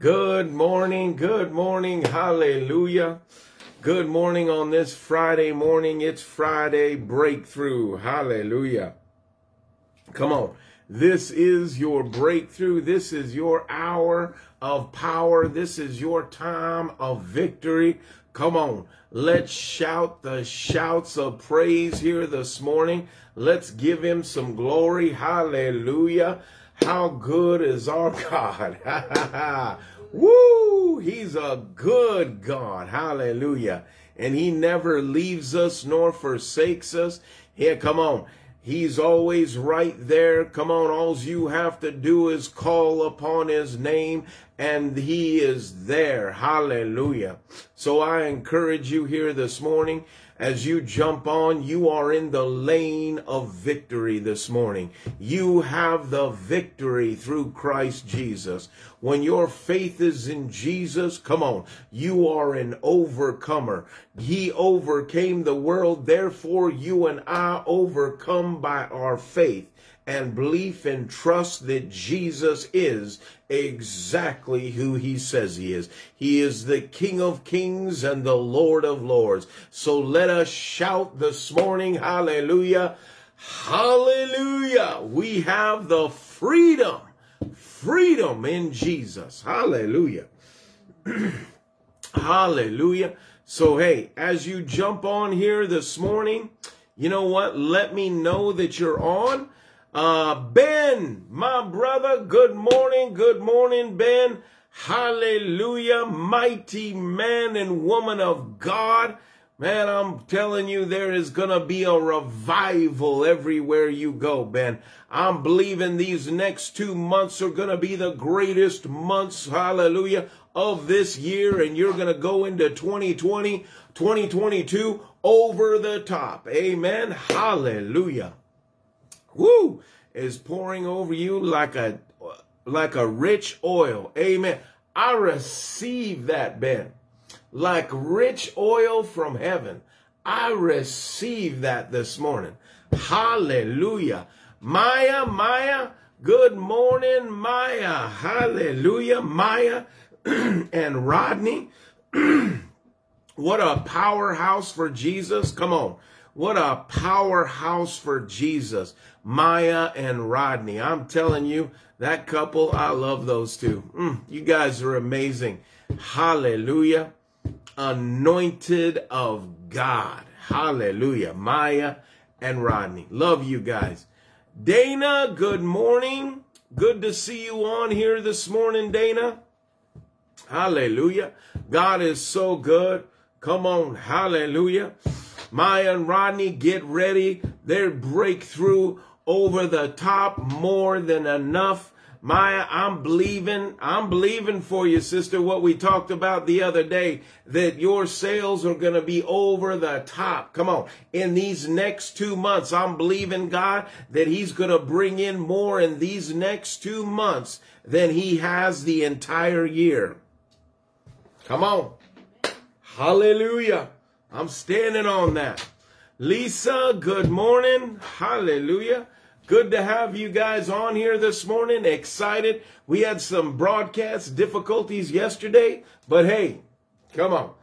Good morning, good morning, hallelujah. Good morning on this Friday morning. It's Friday breakthrough, hallelujah. Come on. This is your breakthrough. This is your hour of power. This is your time of victory. Come on. Let's shout the shouts of praise here this morning. Let's give him some glory. Hallelujah. How good is our God? Woo! He's a good God. Hallelujah. And he never leaves us nor forsakes us. Here, come on. He's always right there. Come on, all you have to do is call upon his name and he is there. Hallelujah. So I encourage you here this morning as you jump on, you are in the lane of victory this morning. You have the victory through Christ Jesus. When your faith is in Jesus, come on, you are an overcomer. He overcame the world, therefore you and I overcome by our faith and belief and trust that Jesus is exactly who he says he is. He is the King of kings and the Lord of lords. So let us shout this morning, hallelujah, hallelujah. We have the freedom, freedom in Jesus. Hallelujah. hallelujah. So, hey, as you jump on here this morning, you know what? Let me know that you're on uh, Ben, my brother, good morning, good morning, Ben. Hallelujah, mighty man and woman of God. Man, I'm telling you, there is going to be a revival everywhere you go, Ben. I'm believing these next two months are going to be the greatest months, hallelujah, of this year. And you're going to go into 2020, 2022 over the top. Amen. Hallelujah woo, is pouring over you like a like a rich oil. Amen. I receive that, Ben. Like rich oil from heaven. I receive that this morning. Hallelujah. Maya, Maya, good morning, Maya. Hallelujah. Maya and Rodney. what a powerhouse for Jesus. Come on. What a powerhouse for Jesus. Maya and Rodney. I'm telling you, that couple, I love those two. Mm, you guys are amazing. Hallelujah. Anointed of God. Hallelujah. Maya and Rodney. Love you guys. Dana, good morning. Good to see you on here this morning, Dana. Hallelujah. God is so good. Come on. Hallelujah. Maya and Rodney, get ready. Their breakthrough over the top more than enough. Maya, I'm believing, I'm believing for you, sister, what we talked about the other day, that your sales are going to be over the top. Come on. In these next two months, I'm believing God that he's going to bring in more in these next two months than he has the entire year. Come on. Hallelujah. I'm standing on that. Lisa, good morning. Hallelujah. Good to have you guys on here this morning. Excited. We had some broadcast difficulties yesterday, but hey, come on.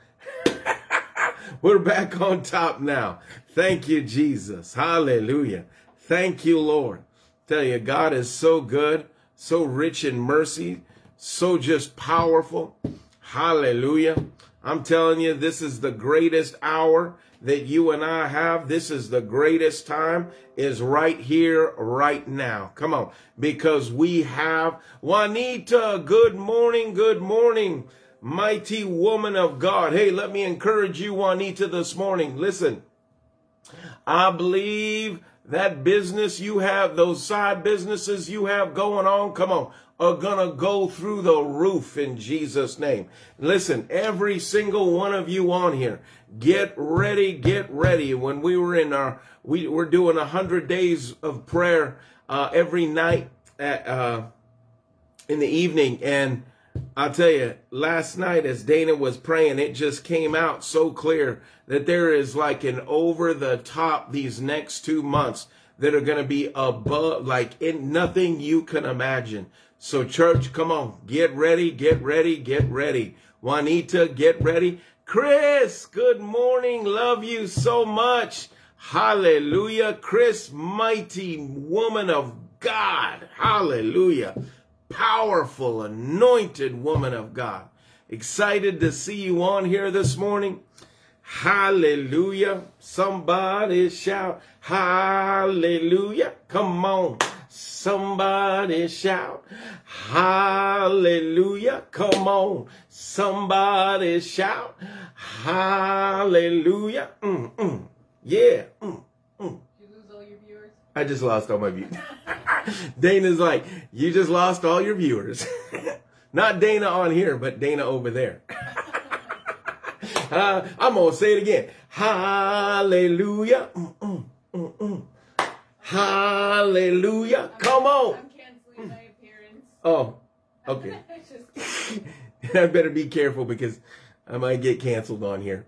We're back on top now. Thank you, Jesus. Hallelujah. Thank you, Lord. Tell you, God is so good, so rich in mercy, so just powerful. Hallelujah. I'm telling you, this is the greatest hour that you and I have. This is the greatest time is right here, right now. Come on. Because we have Juanita. Good morning. Good morning. Mighty woman of God. Hey, let me encourage you, Juanita, this morning. Listen, I believe that business you have, those side businesses you have going on, come on, are going to go through the roof in Jesus' name. Listen, every single one of you on here, get ready, get ready. When we were in our, we were doing a hundred days of prayer uh, every night at, uh, in the evening. And I'll tell you, last night as Dana was praying, it just came out so clear that there is like an over the top these next two months that are going to be above, like in nothing you can imagine. So, church, come on. Get ready, get ready, get ready. Juanita, get ready. Chris, good morning. Love you so much. Hallelujah. Chris, mighty woman of God. Hallelujah. Powerful, anointed woman of God. Excited to see you on here this morning. Hallelujah. Somebody shout, Hallelujah. Come on. Somebody shout, Hallelujah. Come on. Somebody shout, Hallelujah. Mm, mm. Yeah. Mm, mm. You lose all your viewers? I just lost all my viewers. Dana's like, you just lost all your viewers. Not Dana on here, but Dana over there. Uh, I'm gonna say it again. Hallelujah. Mm, mm, mm, mm. Hallelujah. Come on. I'm canceling my appearance. Oh, okay. I better be careful because I might get canceled on here.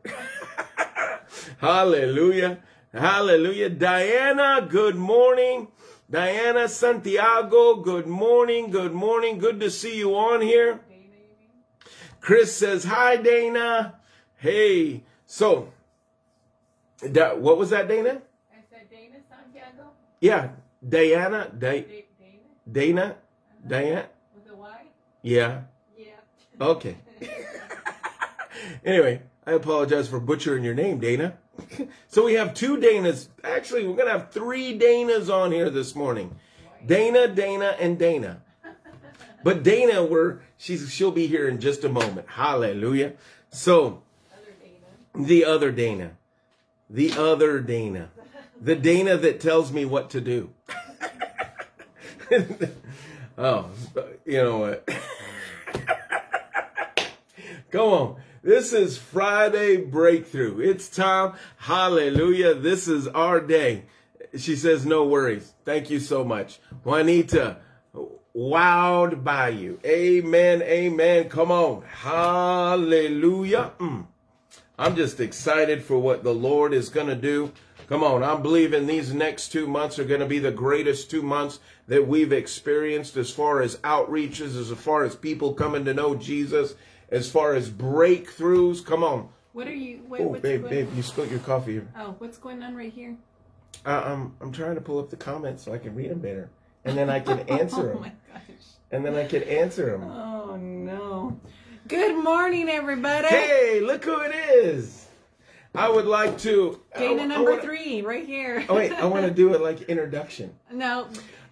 Hallelujah. Hallelujah. Diana, good morning. Diana Santiago, good morning. Good morning. Good to see you on here. Chris says, Hi, Dana. Hey. So, da- what was that, Dana? I said Dana Santiago? Yeah. Diana. Di- Da- Dana? Dana. Uh-huh. Diana. With a Y? Yeah. Yeah. Okay. anyway, I apologize for butchering your name, Dana. so we have two Danas. Actually, we're going to have three Danas on here this morning. Dana, Dana, and Dana. But Dana, we're she's she'll be here in just a moment. Hallelujah. So Other Dana. the other Dana, the other Dana, the Dana that tells me what to do. oh, you know what? Come on. This is Friday breakthrough. It's time. Hallelujah. This is our day. She says, no worries. Thank you so much. Juanita, wowed by you. Amen. Amen. Come on. Hallelujah. Mm. I'm just excited for what the Lord is going to do. Come on, I'm believing these next two months are going to be the greatest two months that we've experienced as far as outreaches, as far as people coming to know Jesus, as far as breakthroughs. Come on. What are you? What, Oh, babe, babe, you spilled your coffee here. Oh, what's going on right here? Uh, I'm, I'm trying to pull up the comments so I can read them better. And then I can answer them. oh my gosh. And then I can answer them. Oh no. Good morning, everybody. Hey, look who it is. I would like to. Uh, I- Dana I number wanna- three, right here. Oh, wait, I want to do it like introduction. No.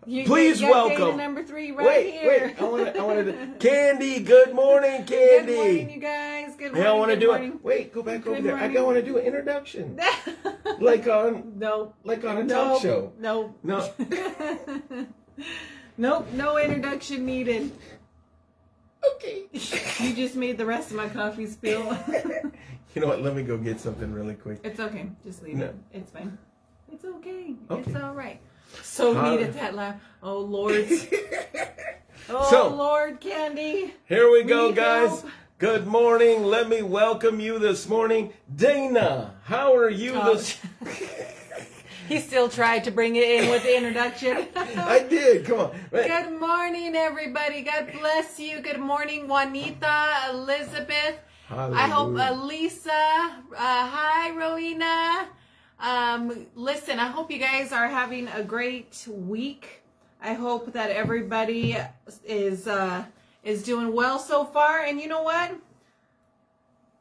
You, Please you welcome- Dana number three right wait, here. wait. I want to. I want to. Candy. Good morning, Candy. Good morning, you guys. Good morning. Hey, I want to do morning. it. Wait, go back over Good there. I morning. want to do an introduction, like on, no. like on a no, talk show. No. No. nope. No introduction needed. Okay. You just made the rest of my coffee spill. You know what? Let me go get something really quick. it's okay. Just leave No. it. It's fine. It's okay. Okay. It's all right. So Huh? needed that laugh. Oh Lord. Oh So- Lord, Candy. Here we go, Need guys. help? Good morning. Let me welcome you this morning, Dana. How are you Oh. this? He still tried to bring it in with the introduction. I did. Come on. Wait. Good morning, everybody. God bless you. Good morning, Juanita, Elizabeth. I hope Hallelujah. uh, Lisa. Uh, hi, Rowena. Um, listen, I hope you guys are having a great week. I hope that everybody is uh, is doing well so far. And you know what?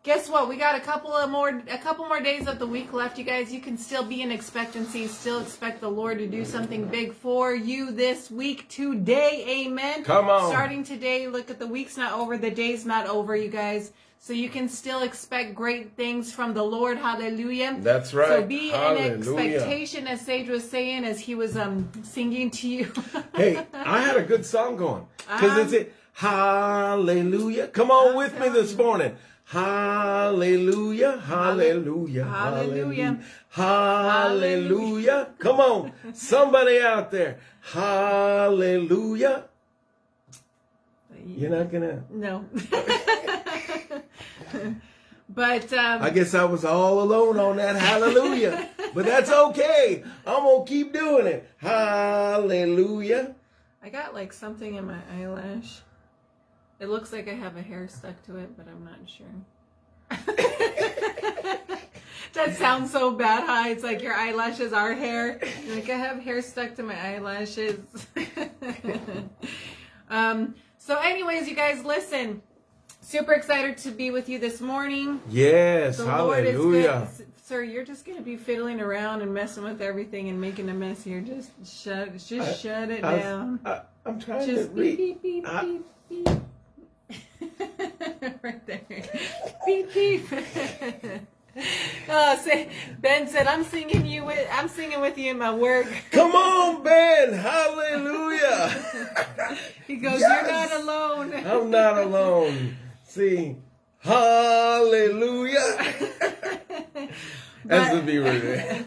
Guess what? We got a couple of more a couple more days of the week left, you guys. You can still be in expectancy, still expect the Lord to do something big for you this week today. Amen. Come on. Starting today, look at the week's not over, the day's not over, you guys. So you can still expect great things from the Lord. Hallelujah. That's right. So be in expectation, as Sage was saying, as he was um singing to you. Hey, I had a good song going because Um, it's it. Hallelujah! Come on with me this morning. Hallelujah! Hallelujah! Hallelujah. Hallelujah! Come on, somebody out there. Hallelujah! You're not gonna. no. but um I guess I was all alone on that hallelujah, but that's okay. I'm gonna keep doing it. Hallelujah! I got like something in my eyelash. It looks like I have a hair stuck to it, but I'm not sure. that sounds so bad, huh? It's like your eyelashes are hair. Like I have hair stuck to my eyelashes. um, so, anyways, you guys, listen. Super excited to be with you this morning. Yes, The Lord is hallelujah. Sir, you're just gonna be fiddling around and messing with everything and making a mess here. Just shut, just I- shut it I- down. I, am trying Just to read. beep beep beep. right there. Beep beep. oh, say, Ben said, "I'm singing you with. I'm singing with you in my work." Come on, Ben. Hallelujah. He goes, Yes. "You're not alone." I'm not alone. See, hallelujah. As the viewer there.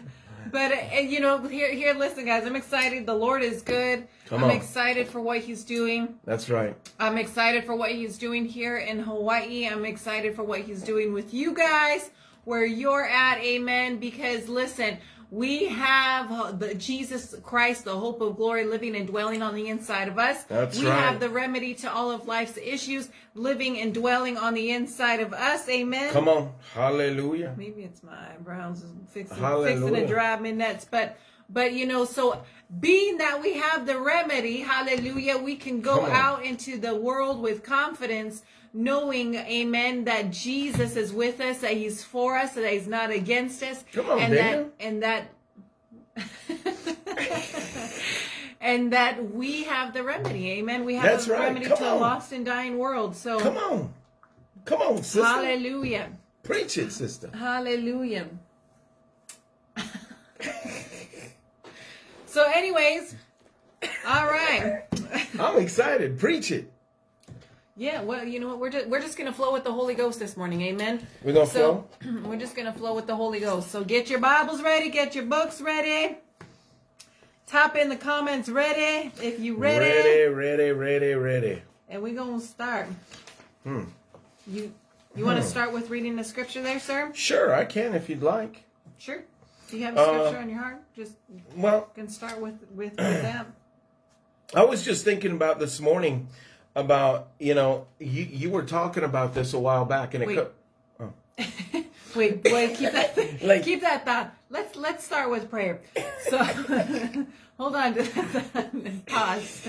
But uh, you know, here, here, listen, guys. I'm excited. The Lord is good. Come I'm on. excited for what He's doing. That's right. I'm excited for what He's doing here in Hawaii. I'm excited for what He's doing with you guys, where you're at. Amen. Because listen, we have uh, the Jesus Christ, the hope of glory, living and dwelling on the inside of us. That's we right. have the remedy to all of life's issues, living and dwelling on the inside of us. Amen. Come on. Hallelujah. Maybe it's my eyebrows fixing, Hallelujah. fixing to drive me nuts. But but you know, so being that we have the remedy, hallelujah, we can go out into the world with confidence, knowing, amen, that Jesus is with us, that he's for us, that he's not against us. Come on, and Daniel. that and that and that we have the remedy. Amen. We have That's the right. remedy Come to a lost and dying world. So Come on. Come on, sister. hallelujah. Preach it, sister. Hallelujah. so, anyways, all right. I'm excited. Preach it. Yeah, well, you know what? We're just we're just gonna flow with the Holy Ghost this morning, Amen. We're gonna So we're just gonna flow with the Holy Ghost. So get your Bibles ready, get your books ready. Type in the comments ready if you ready, Ready, ready, ready, ready. and we're gonna start. Hmm. You you want to start with reading the scripture there, sir? Sure, I can if you'd like. Sure. Do you have a Uh, scripture on your heart? Just Well, can start with with, with that. I was just thinking about this morning about, you know, you, you were talking about this a while back and it Wait. co- oh. Wait, wait, keep that Like- keep that thought. Let's let's start with prayer. So hold on to pause.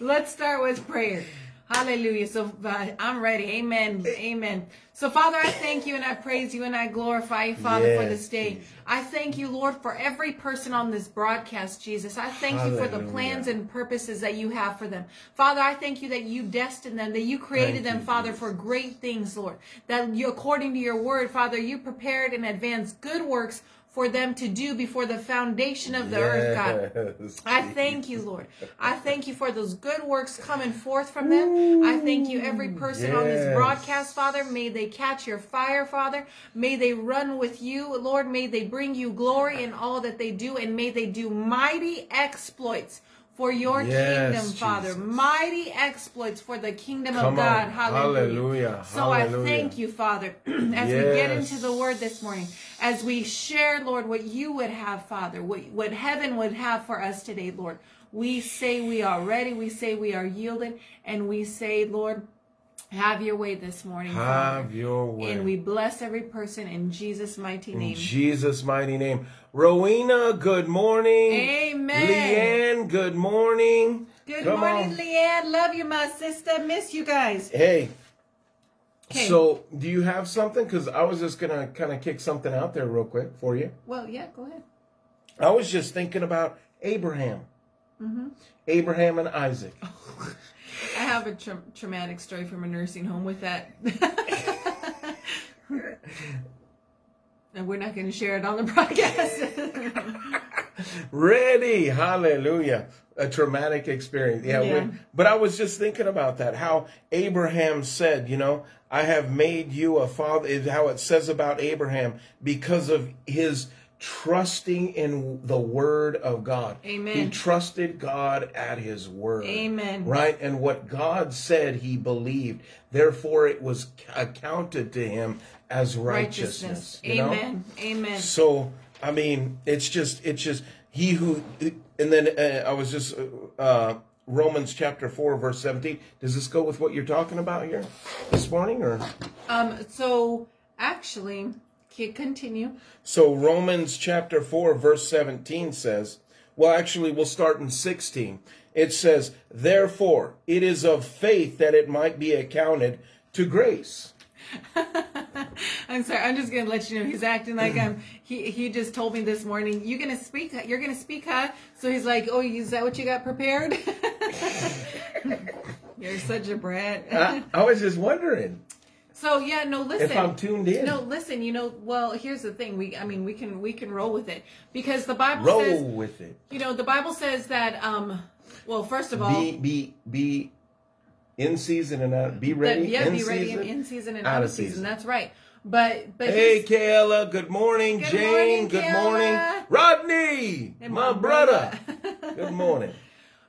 let's start with prayer. Hallelujah. So uh, I'm ready. Amen. Amen. So Father, I thank you and I praise you and I glorify you, Father, for this day. Jesus. I thank you, Lord, for every person on this broadcast, Jesus. I thank you for the plans and purposes that you have for them. Father, I thank you that you destined them, that you created Thank them, you, Father, Jesus. for great things, Lord. That you, according to your word, Father, you prepared in advance good works for them to do before the foundation of the earth, God. I thank you, Lord. I thank you for those good works coming forth from them. I thank you, every person on this broadcast, Father. May they catch your fire, Father. May they run with you, Lord. May they bring you glory in all that they do, and may they do mighty exploits. For your Yes, kingdom, Father. Jesus. Mighty exploits for the kingdom Come of. God. Hallelujah. Hallelujah. So I thank you, Father, as we get into the word this morning, as we share, Lord, what you would have, Father, what, what heaven would have for us today, Lord. We say we are ready, we say we are yielded, and we say, Lord, have your way this morning, Father. Have your way. And we bless every person in Jesus' mighty In name. Jesus' mighty name. Rowena, good morning. Amen. Leanne, good morning. Good Come morning, on. Leanne. Love you, my sister. Miss you guys. Hey, Okay. so do you have something? Because I was just going to kind of kick something out there real quick for you. Well, yeah, go ahead. I was just thinking about Abraham. Mm-hmm. Abraham and Isaac. I have a tra- traumatic story from a nursing home with that. and we're not going to share it on the broadcast. Ready. Hallelujah. A traumatic experience. Yeah. Yeah. we- but I was just thinking about that. How Abraham said, you know, I have made you a father, is how it says about Abraham because of his trusting in the word of God. Amen. He trusted God at his word. Amen. Right? And what God said, he believed. Therefore, it was accounted to him as righteousness. Righteousness. you know? Amen. Amen. So, I mean, it's just, it's just, he who, and then uh, I was just uh, Romans chapter four verse seventeen. Does this go with what you're talking about here this morning, or Um, so actually, can continue. so Romans chapter four verse seventeen says? Well, actually, we'll start in sixteen. It says, "Therefore, it is of faith that it might be accounted to grace." I'm sorry. I'm just gonna let you know he's acting like um he he just told me this morning you're gonna speak you're gonna speak huh? So he's like, oh, is that what you got prepared? you're such a brat. I, I was just wondering so yeah, no, listen. if I'm tuned in. No, listen. You know, well, here's the thing. We, I mean, we can we can roll with it because the Bible Roll says, with it. you know, the Bible says that. um Well, first of all, Be be be in season and out. Be ready. that, yeah, in be ready season, in, in season and out of season. That's right. But but Hey, Kayla. Good morning, Good Jane. morning, good Kayla. morning, Rodney. And my my brother. brother. good morning.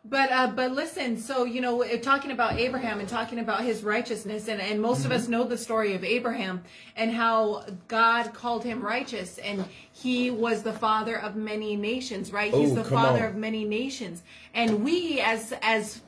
But uh, but listen, so you know, uh, talking about Abraham and talking about his righteousness, and, and most of Mm-hmm. us know the story of Abraham and how God called him righteous, and he was the father of many nations, right? He's Oh, the father on. of many nations, and we as as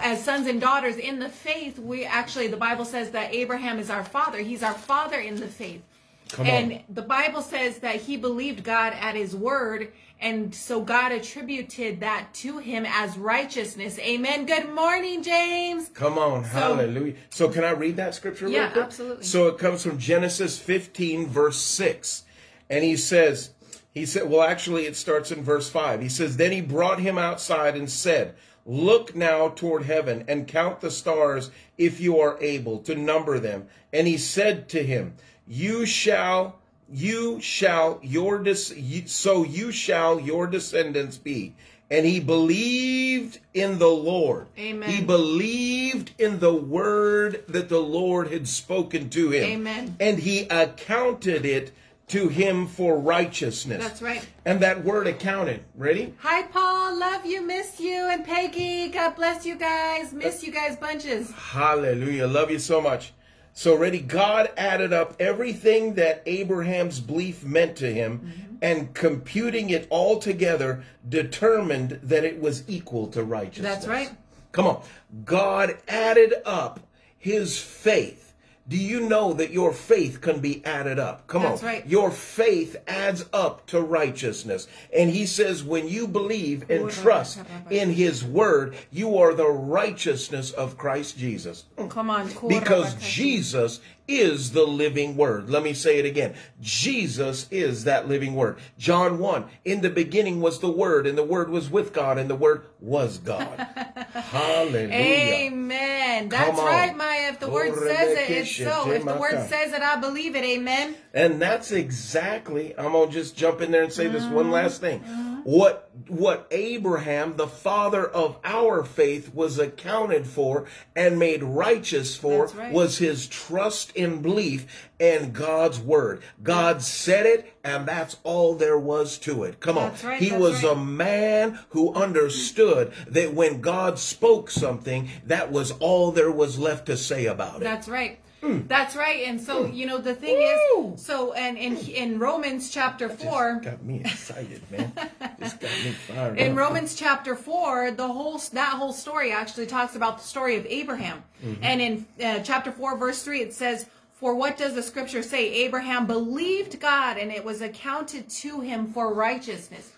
as sons and daughters in the faith, we actually the Bible says that Abraham is our father. He's our father in the faith. Come and on. the Bible says that he believed God at his word, and so God attributed that to him as righteousness. Amen. Good morning, James. Come on, hallelujah. So can I read that scripture? Yeah, absolutely. So it comes from Genesis 15, verse 6. And he says, he said, well, actually, it starts in verse 5. He says, Then he brought him outside and said, Look now toward heaven and count the stars if you are able to number them. And he said to him, You shall you shall your so you shall your descendants be and he believed in the lord Amen. he believed in the word that the lord had spoken to him Amen. and he accounted it to him for righteousness That's right. and that word accounted ready Hi, Paul. Love you. Miss you. And Peggy. God bless you guys. Miss you guys bunches. Hallelujah. Love you so much. So, ready? God added up everything that Abraham's belief meant to him Mm-hmm. and computing it all together determined that it was equal to righteousness. That's right. Come on. God added up his faith. Do you know that your faith can be added up? Come That's on. right. Your faith adds up to righteousness. And he says, when you believe and trust in his word, you are the righteousness of Christ Jesus. Mm. Come on. Because Jesus is the living word. Let me say it again. Jesus is that living word. John 1, in the beginning was the word, and the word was with God, and the word was God. Hallelujah. Amen. That's right, Maya. If the word says it, it's so. If the word says it, I believe it. Amen. And that's exactly, I'm going to just jump in there and say this Mm-hmm. one last thing. What, what Abraham, the father of our faith, was accounted for and made righteous for right. was his trust and belief and God's word. God said it, and that's all there was to it. Come on. Right, he was right. a man who understood that when God spoke something, that was all there was left to say about it. That's right. That's right. And so, you know, the thing. Woo! is, so, and in, in Romans chapter 4, Got me excited, man. Got me fired in up. Romans chapter 4, the whole, that whole story actually talks about the story of Abraham. Mm-hmm. And in uh, chapter 4, verse 3, it says, For what does the scripture say? Abraham believed God and it was accounted to him for righteousness.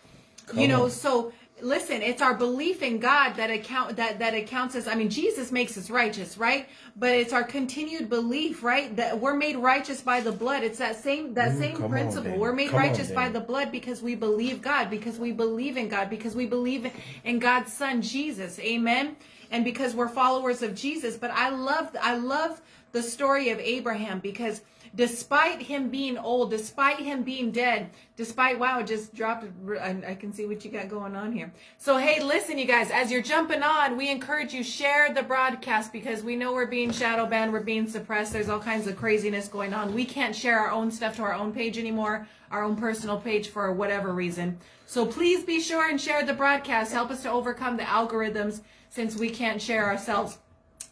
you know, on. so listen, it's our belief in God that account that that accounts us. I mean, Jesus makes us righteous, right? But it's our continued belief, right, that we're made righteous by the blood. It's that same that Ooh, same come on, principle. We're made Come on, righteous by the blood because we believe God, because we believe in God, because we believe in God's Son Jesus. Amen. And because we're followers of Jesus. But I love I love the story of Abraham because despite him being old, despite him being dead, despite wow, just dropped. I, I can see what you got going on here. So hey, listen, you guys, as you're jumping on, we encourage you share the broadcast because we know we're being shadow banned, we're being suppressed. There's all kinds of craziness going on. We can't share our own stuff to our own page anymore, our own personal page for whatever reason. So please be sure and share the broadcast. Help us to overcome the algorithms since we can't share ourselves.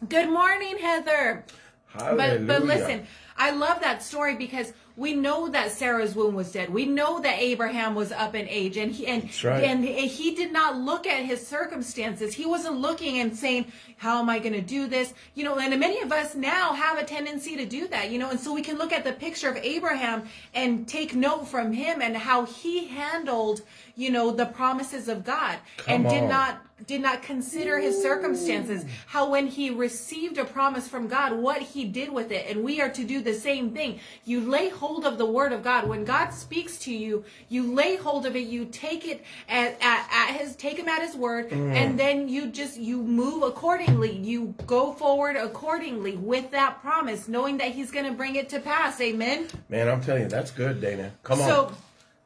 Good morning, Heather. Hallelujah. But but listen, I love that story because we know that Sarah's womb was dead. We know that Abraham was up in age and he and right. and he did not look at his circumstances. He wasn't looking and saying, "How am I going to do this?" You know, and many of us now have a tendency to do that, you know, and so we can look at the picture of Abraham and take note from him and how he handled, you know, the promises of God Come and did not did not consider his circumstances, how when he received a promise from God, what he did with it. And we are to do the same thing. You lay hold of the word of God. When God speaks to you, you lay hold of it, you take it at, at, at his, take him at his word, mm. and then you just, you move accordingly. You go forward accordingly with that promise, knowing that he's going to bring it to pass. Amen. Man, I'm telling you, that's good, Dana. Come So- on.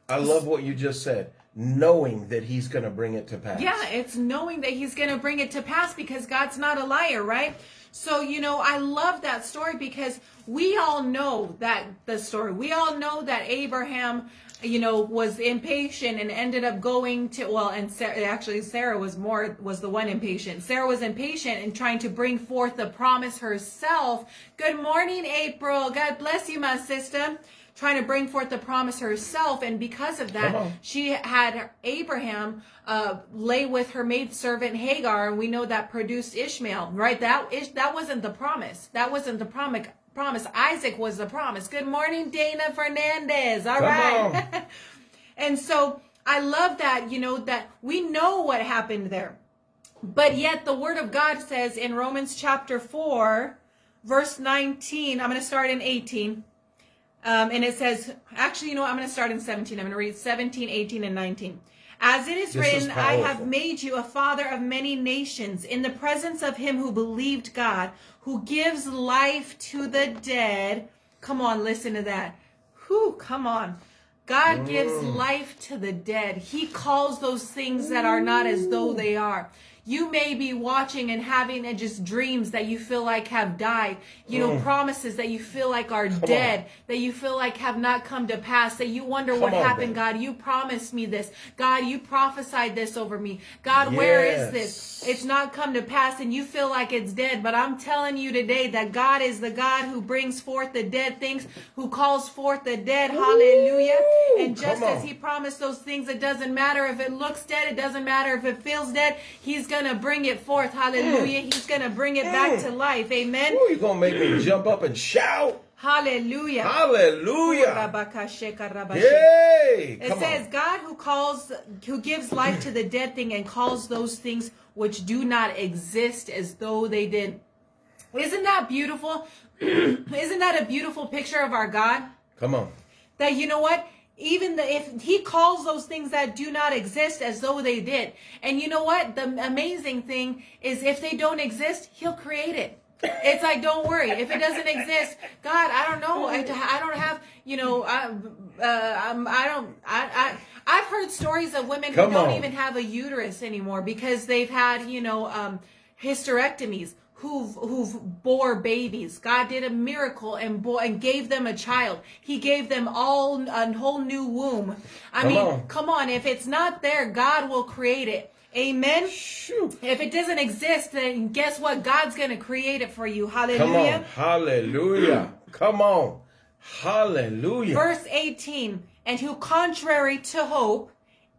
I love what you just said. Knowing that he's going to bring it to pass. Yeah, it's knowing that he's going to bring it to pass because God's not a liar, right? So, you know, I love that story because we all know that the story. We all know that Abraham, you know, was impatient and ended up going to well, and Sarah, actually Sarah was more was the one impatient. Sarah was impatient and trying to bring forth the promise herself. Good morning, April. God bless you, my sister. Trying to bring forth the promise herself, and because of that, she had Abraham uh, lay with her maidservant Hagar, and we know that produced Ishmael, right? That is that wasn't the promise. That wasn't the promise. Promise. Isaac was the promise. Good morning, Dana Fernandez. All Come right. and so I love that, you know, that we know what happened there. But yet the word of God says in Romans chapter 4, verse 19, I'm going to start in 18. Um, and it says, actually, you know what? I'm going to start in 17. I'm going to read 17, 18, and 19. As it is This is written, I have made you a father of many nations in the presence of him who believed God, who gives life to the dead. Come on, listen to that. Whew, come on. God gives life to the dead. He calls those things that are not as though they are. You may be watching and having and just dreams that you feel like have died. You know, promises that you feel like are dead, that you feel like have not come to pass, that you wonder what on, happened. God. You promised me this. God, you prophesied this over me. God, where is this? It's not come to pass and you feel like it's dead. But I'm telling you today that God is the God who brings forth the dead things, who calls forth the dead. Hallelujah. And just as on. he promised those things, it doesn't matter if it looks dead, it doesn't matter if it feels dead. He's going to bring it forth. Mm. Hallelujah. He's going to bring it back to mm. life. Amen. Ooh, you're going to make me jump up and shout. Hallelujah. Hallelujah. Oh, Yay. It Come says on. God who calls who gives life to the dead thing and calls those things which do not exist as though they did. Isn't that beautiful? Isn't that a beautiful picture of our God? Come on. That you know what? Even the, if he calls those things that do not exist as though they did. And you know what? The amazing thing is if they don't exist, he'll create it. It's like, don't worry. If it doesn't exist, God, I don't know. I, I don't have, you know, I, uh, I'm, I don't, I, I, I've heard stories of women Come who don't on. even have a uterus anymore because they've had, you know, um, hysterectomies. Who've, who've bore babies. God did a miracle and bore, and gave them a child. He gave them all a whole new womb. I Come mean, on. come on. If it's not there, God will create it. Amen. Shoot. If it doesn't exist, then guess what? God's going to create it for you. Hallelujah. Come on. Hallelujah. Hallelujah. Come on. Hallelujah. Verse 18, and who contrary to hope,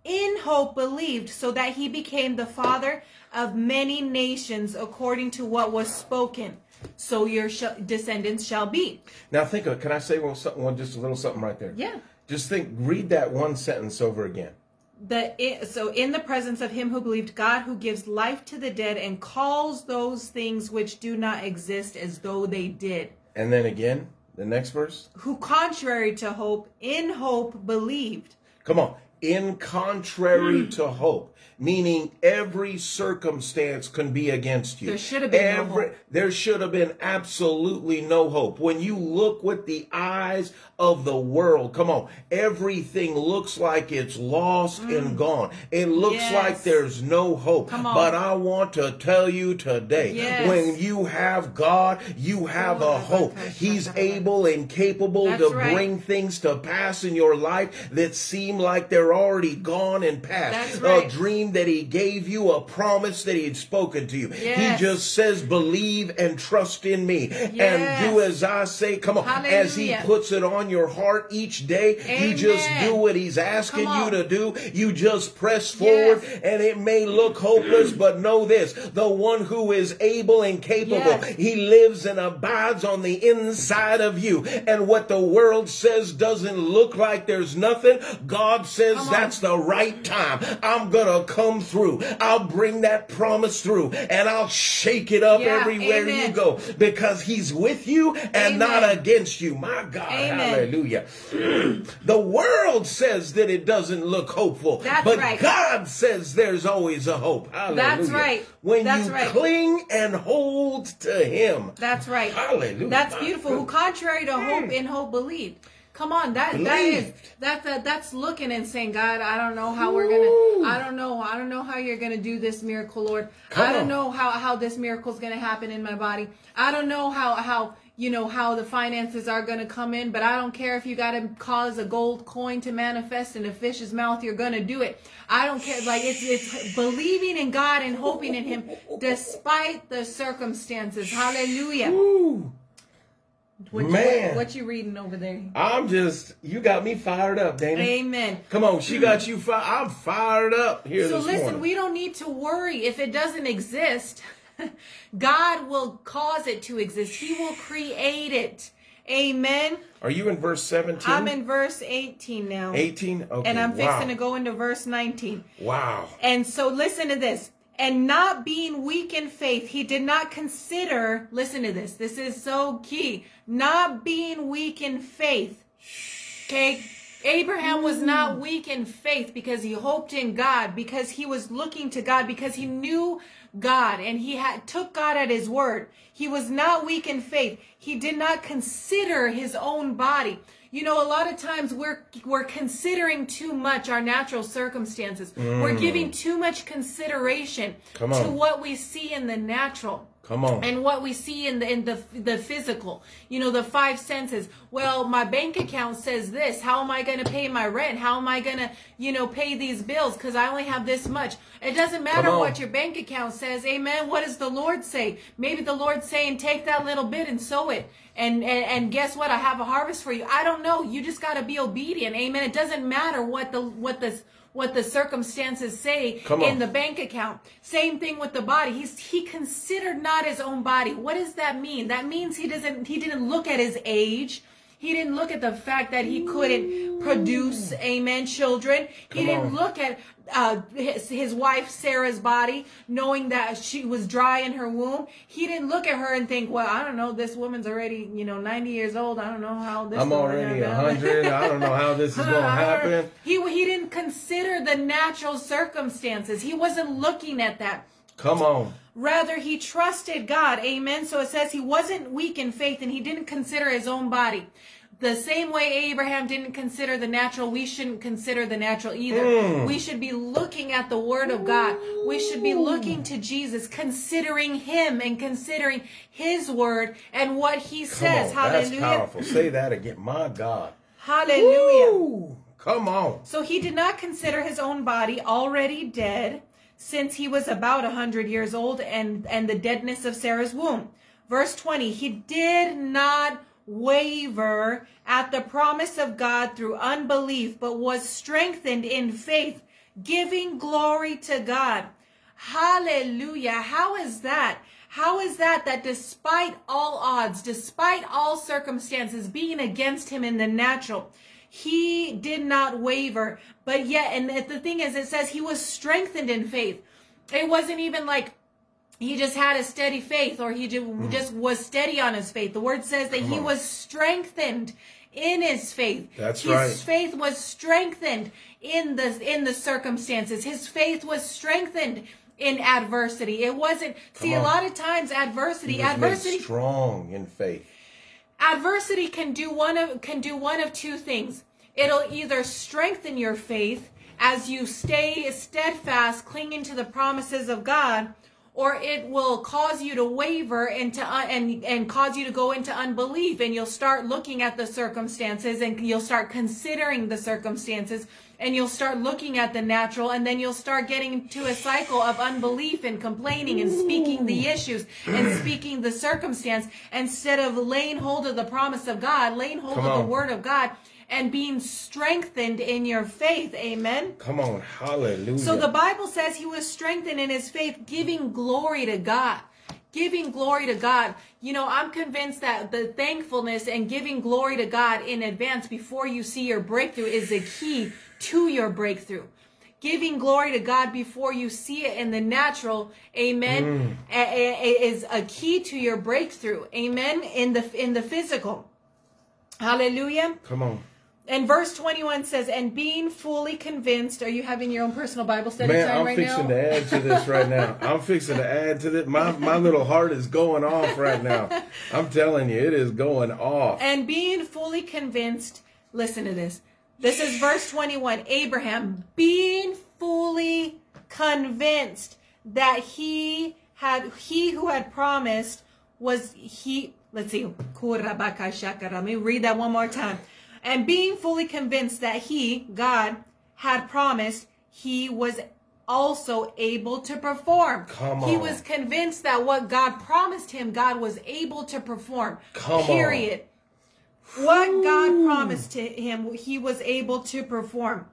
in hope believed, so that he became the father of many nations according to what was spoken. So your sh- descendants shall be. Now think of. it. Can I say one something? One just a little something right there. Yeah. Just think. Read that one sentence over again. The i- so in the presence of him who believed God who gives life to the dead and calls those things which do not exist as though they did. And then again, the next verse. Who contrary to hope in hope believed. Come on. In contrary to hope, meaning every circumstance can be against you. There should have been no hope. There should have been absolutely no hope. When you look with the eyes of the world, come on, everything looks like it's lost and gone. It looks Mm. Yes. like there's no hope. Come on. But I want to tell you today, Yes. when you have God, you have a hope. He's able and capable That's to right. bring things to pass in your life that seem like they're they're already gone and past. That's right. A dream that he gave you, a promise that he had spoken to you. Yes. He just says, believe and trust in me and do as I say. Come on. As he puts it on your heart each day, you just do what he's asking you to do. You just press forward Yes. and it may look hopeless, but know this, the one who is able and capable, Yes. he lives and abides on the inside of you. And what the world says doesn't look like there's nothing, God says that's the right time. I'm gonna come through. I'll bring that promise through and I'll shake it up Yeah, everywhere you go because he's with you and not against you. My God, Amen. hallelujah. The world says that it doesn't look hopeful, That's but right. God says there's always a hope. Hallelujah. That's right. When That's you right. cling and hold to him. That's right. Hallelujah. That's beautiful. Who contrary to hope hmm. in hope believed. Come on, that that is Believed. that's uh, that's looking and saying, God, I don't know how we're gonna, I don't know, I don't know how you're gonna do this miracle, Lord. Come I don't on. know how how this miracle's gonna happen in my body. I don't know how how you know how the finances are gonna come in, but I don't care if you gotta cause a gold coin to manifest in a fish's mouth, you're gonna do it. I don't care. Like it's it's believing in God and hoping in Him despite the circumstances. Hallelujah. What, Man. What, what you reading over there? I'm just, you got me fired up, Dana. Amen. Come on, she got you fired. I'm fired up here So listen, morning. we don't need to worry if it doesn't exist. God will cause it to exist. He will create it. Amen. Are you in verse 17? I'm in verse 18 now. 18? Okay. and I'm wow. fixing to go into verse 19. Wow. And so listen to this. And not being weak in faith, he did not consider, listen to this. This is so key. Not being weak in faith. Okay. Abraham was not hmm. weak in faith because he hoped in God, because he was looking to God, because he knew God and he had took God at his word. He was not weak in faith. He did not consider his own body. You know, a lot of times we're we're considering too much our natural circumstances. We're mm. giving too much consideration to what we see in the natural Come on. and what we see in the in the the physical. You know the five senses. Well my bank account says this. How am i going to pay my rent? How am i going to you know pay these bills? Because i only have this much. It doesn't matter what your bank account says. Amen. What does the lord say? Maybe the lord's saying take that little bit and sow it. And and, and guess what? I have a harvest for you. I don't know. You just got to be obedient. Amen. It doesn't matter what the what the what the circumstances say in the bank account. Same thing with the body. He's he considered not his own body. What does that mean? That means he doesn't he didn't look at his age. He didn't look at the fact that he couldn't produce, amen, children. He Come didn't on. look at uh, his, his wife Sarah's body, knowing that she was dry in her womb. He didn't look at her and think, well, I don't know, this woman's already, you know, 90 years old. I don't know how this I'm already a happen." 100. I don't know how this is going to happen. He he didn't consider the natural circumstances. He wasn't looking at that. Come on. Rather, he trusted God. Amen. So it says he wasn't weak in faith and he didn't consider his own body. The same way Abraham didn't consider the natural, we shouldn't consider the natural either. Mm. We should be looking at the word of God. We should be looking to Jesus, considering him and considering his word and what he says. on. That's Hallelujah. powerful. Say that again. My God. Hallelujah. Woo. Come on. So he did not consider his own body already dead since he was about a hundred years old and, and the deadness of Sarah's womb. Verse 20, he did not waver at the promise of God through unbelief, but was strengthened in faith, giving glory to God. Hallelujah. How is that? How is that that despite all odds, despite all circumstances being against him in the natural, he did not waver, but yet, and the thing is, it says he was strengthened in faith. It wasn't even like he just had a steady faith or he just, mm-hmm. just was steady on his faith. The word says that he on. was strengthened in his faith. That's his right. faith was strengthened in the in the circumstances. His faith was strengthened in adversity. It wasn't see a lot of times adversity He was made adversity strong in faith. Adversity can do one of can do one of two things. It'll either strengthen your faith as you stay steadfast clinging to the promises of god or it will cause you to waver into uh, and and cause you to go into unbelief and you'll start looking at the circumstances and you'll start considering the circumstances and you'll start looking at the natural and then you'll start getting to a cycle of unbelief and complaining and speaking the issues and speaking the circumstance instead of laying hold of the promise of God, laying hold Come of on. the word of God and being strengthened in your faith. Amen. Come on. Hallelujah. So the Bible says he was strengthened in his faith, giving glory to God. Giving glory to God. You know, I'm convinced that the thankfulness and giving glory to God in advance before you see your breakthrough is the key to your breakthrough. Giving glory to God before you see it in the natural, amen, mm. a- a- a- is a key to your breakthrough. Amen. In the in the physical. Hallelujah. Come on. And verse 21 says, and being fully convinced, are you having your own personal Bible study Man, time I'm right fixing now? to add to this right now. I'm fixing to add to this. My my little heart is going off right now. I'm telling you, it is going off. And being fully convinced, listen to this. This is verse 21. Abraham, being fully convinced that he had, he who had promised was he, let's see, let me read that one more time. And being fully convinced that he, God, had promised, he was also able to perform. Come He was convinced that what God promised him, God was able to perform. Come on. What God promised to him, he was able to perform.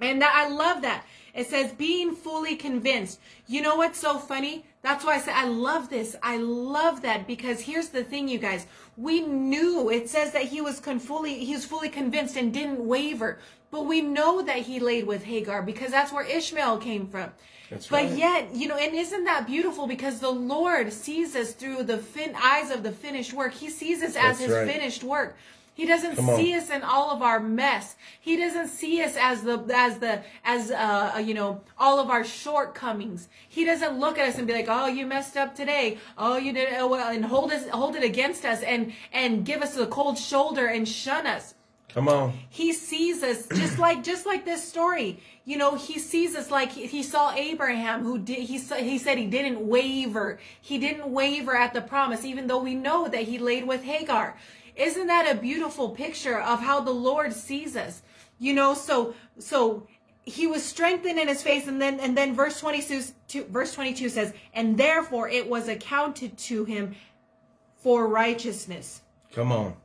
And that, I love that. It says being fully convinced. You know what's so funny? That's why I said I love this. I love that because here's the thing, you guys. We knew it says that he was con- fully he was fully convinced and didn't waver. But we know that he laid with Hagar because that's where Ishmael came from. That's but right. yet, you know, and isn't that beautiful? Because the Lord sees us through the fin- eyes of the finished work. He sees us as That's his right. finished work. He doesn't see us in all of our mess. He doesn't see us as the as the as uh you know all of our shortcomings. He doesn't look at us and be like, "Oh, you messed up today. Oh, you did oh, well," and hold us hold it against us and and give us a cold shoulder and shun us. Come on. He sees us just like just like this story. You know, he sees us like he, he saw Abraham who did he saw, he said he didn't waver. He didn't waver at the promise even though we know that he laid with Hagar. Isn't that a beautiful picture of how the Lord sees us? You know, so so he was strengthened in his face and then and then verse 22 verse 22 says, "And therefore it was accounted to him for righteousness." Come on.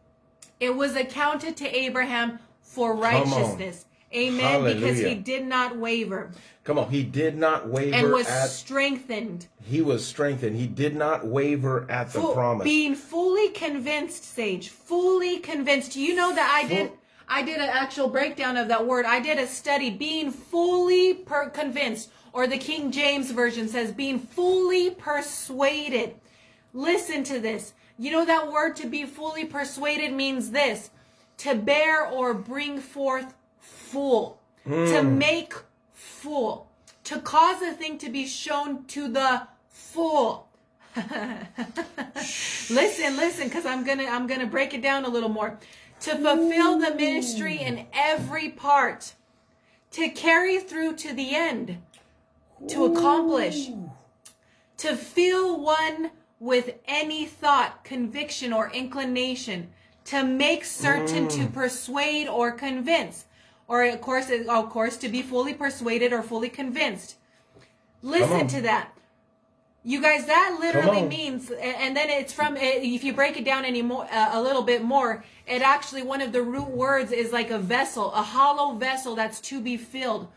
It was accounted to Abraham for righteousness. Amen. Because he did not waver Come on. He did not waver and was at strengthened. he was strengthened. He did not waver at the promise. Being fully convinced, Sage. Fully convinced. You know that I did I did an actual breakdown of that word. I did a study. Being fully per- convinced, or the King James version says being fully persuaded. Listen to this. You know that word to be fully persuaded means this to bear or bring forth full, to hmm. make full, to cause a thing to be shown to the full. listen, listen, because I'm gonna I'm gonna break it down a little more. To fulfill the ministry in every part, to carry through to the end, to accomplish, to fill one with any thought, conviction, or inclination, to make certain, to persuade or convince, or of course, of course, to be fully persuaded or fully convinced. Listen to that. You guys, that literally means, and then it's from, if you break it down any more, uh, a little bit more, it actually, one of the root words is like a vessel, a hollow vessel that's to be filled.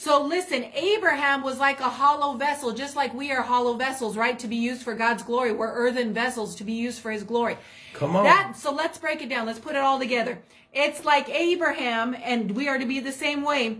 So listen, Abraham was like a hollow vessel, just like we are hollow vessels, right? To be used for God's glory. We're earthen vessels to be used for his glory. Come on. That, so let's break it down. Let's put it all together. It's like Abraham, and we are to be the same way,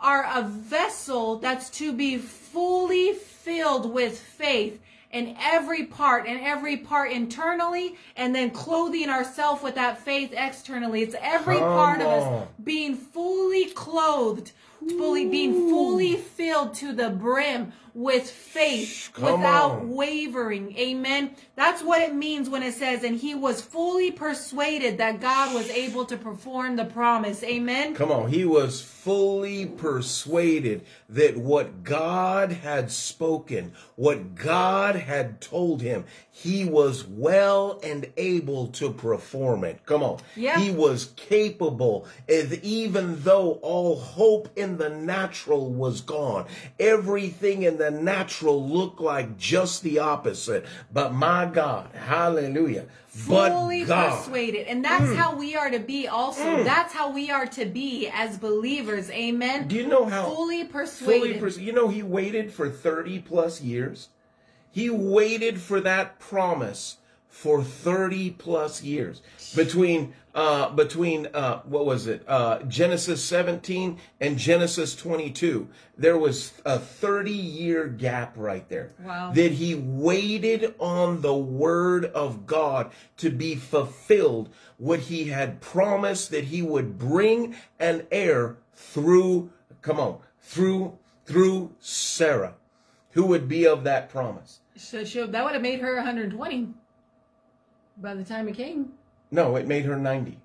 are a vessel that's to be fully filled with faith in every part and every part internally and then clothing ourselves with that faith externally it's every Come part of us being fully clothed fully being fully filled to the brim with faith Come without on. wavering. Amen. That's what it means when it says, and he was fully persuaded that God was able to perform the promise. Amen. Come on, he was fully persuaded that what God had spoken, what God had told him, he was well and able to perform it. Come on. Yeah. He was capable, even though all hope in the natural was gone. Everything in the natural look like just the opposite. But my God, hallelujah. fully but God. persuaded. And that's Mm. how we are to be also. That's how we are to be as believers. Amen. Do you know how fully fully persuaded. pers- you know he waited for 30 plus years he waited for that promise for 30 plus years between uh between uh what was it? Uh genesis 17 and genesis 22 there was a 30 year gap right there. Wow. that he waited on the word of god to be fulfilled what he had promised that he would bring an heir through come on through through sarah. Who would be of that promise? So she, that would have made her 120 by the time it came. No, it made her 90.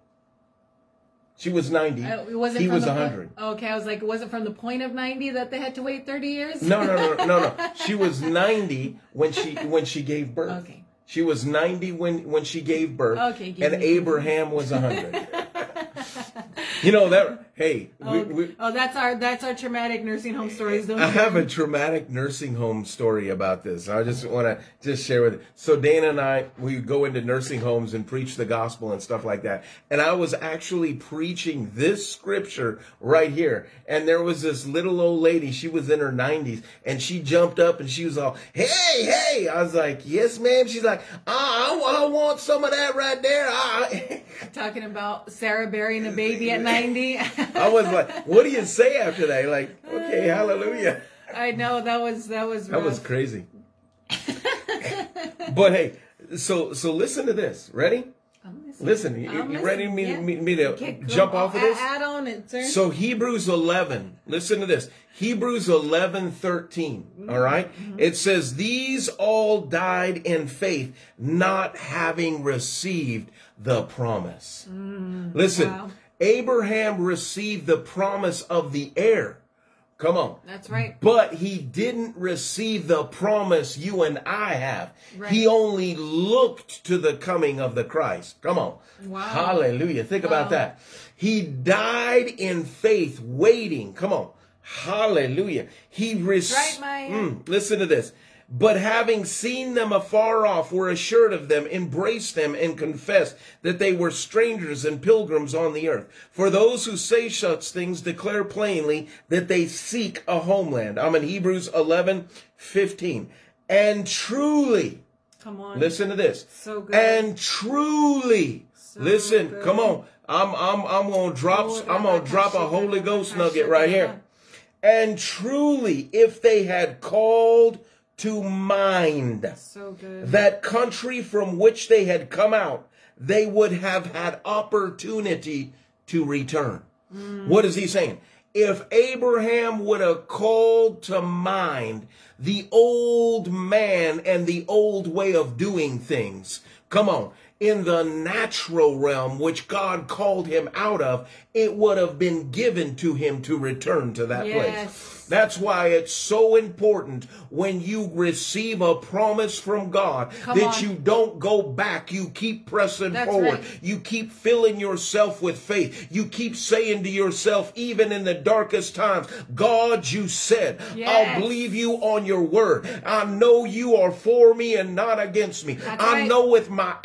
She was 90. Uh, It wasn't he from was the 100. Point, okay, I was like, was it from the point of 90 that they had to wait 30 years? No, no, no, no, no. She was 90 when she when she gave birth. Okay. She was 90 when when she gave birth. Okay, and me- Abraham was 100. you know that hey, Oh, we, oh, that's our that's our traumatic nursing home stories. Don't I have a traumatic nursing home story about this. I just want to just share with you. So Dana and I, we go into nursing homes and preach the gospel and stuff like that. And I was actually preaching this scripture right here. And there was this little old lady. She was in her nineties and she jumped up and she was all, Hey, hey. I was like, yes, ma'am. She's like, ah, I, I want some of that right there. I, Talking about Sarah burying a baby at 90. I was like, what do you say after that? Like, okay, hallelujah. I know that was that was That was crazy. but hey, so so listen to this. Ready? Listen, you, you ready me, yeah. me, me to jump off of this? Add on it, sir. So Hebrews 11, listen to this. Hebrews 11, 13, Mm-hmm. all right? It says, these all died in faith, not having received the promise. listen, Mm, wow. Abraham received the promise of the heir. Come on. That's right. But he didn't receive the promise you and I have. Right. He only looked to the coming of the Christ. Come on. Wow. Hallelujah. Think about that. He died in faith, waiting. Come on. Hallelujah. He received. right, Maya. Mm, listen to this. But having seen them afar off, were assured of them, embraced them, and confessed that they were strangers and pilgrims on the earth. For those who say such things declare plainly that they seek a homeland. I'm in Hebrews 11, 15. And truly, Come on. listen to this. So good. And truly, listen, good. come on. I'm I'm I'm gonna drop Lord, I'm gonna drop a Holy Ghost nugget right here. And truly, if they had called to mind So good. that country from which they had come out, they would have had opportunity to return. Mm. What is he saying? If Abraham would have called to mind the old man and the old way of doing things, come on, in the natural realm, which God called him out of, it would have been given to him to return to that place. That's why it's so important when you receive a promise from God Come that on. you don't go back. You keep pressing That's forward. right. You keep filling yourself with faith. You keep saying to yourself, even in the darkest times, God, you said, Yes. I'll believe you on your word. I know you are for me and not against me. That's I right. know with my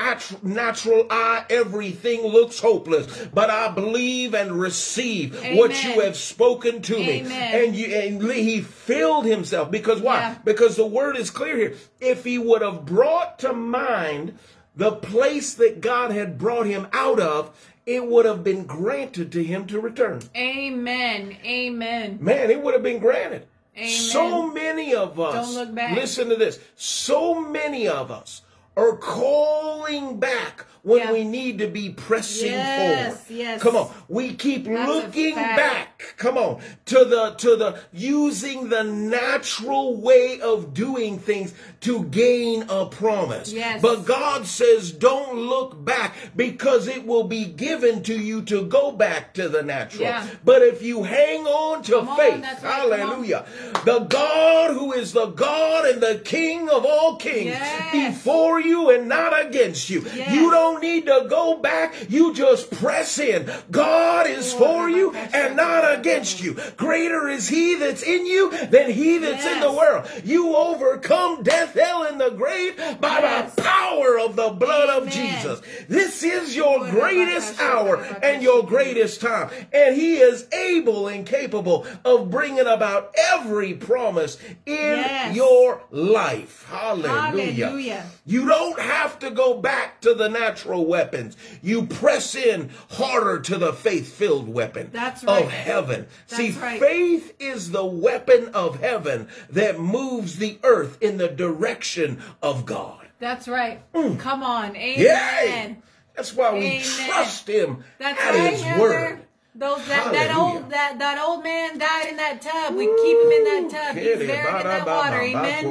natural eye, everything looks hopeless, but I believe and receive what you have spoken to me. And you, and he filled himself because why? Yeah. Because the word is clear here. If he would have brought to mind the place that God had brought him out of, it would have been granted to him to return. Amen. Amen. Man, it would have been granted. Amen. So many of us, Don't look back. listen to this. So many of us are calling back when Yeah. we need to be pressing Yes, forward. yes. Come on. We keep That's looking back. Come on. To the to the using the natural way of doing things to gain a promise. Yes. But God says don't look back because it will be given to you to go back to the natural. Yeah. But if you hang on to Come faith, that's right, hallelujah. The God who is the God and the King of all kings Yes. before you and not against you. Yes. You don't need to go back. You just press in. God is for you and not against you. Greater is he that's in you than he that's in the world. You overcome death, hell, and the grave by Yes. the power of the blood of Jesus. This is your greatest hour and your greatest time. And he is able and capable of bringing about every promise in Yes. your life. Hallelujah. Hallelujah. You don't have to go back to the natural weapons. You press in harder to the faith filled weapon That's right. of heaven. That's See, right. faith is the weapon of heaven that moves the earth in the direction of God. That's right. Come on. Amen. Mm. Yay! That's why we Amen. trust him That's at right, his Heather. word. Those that, that old that that old man died in that tub. We keep him in that tub. He's buried in that water. Amen.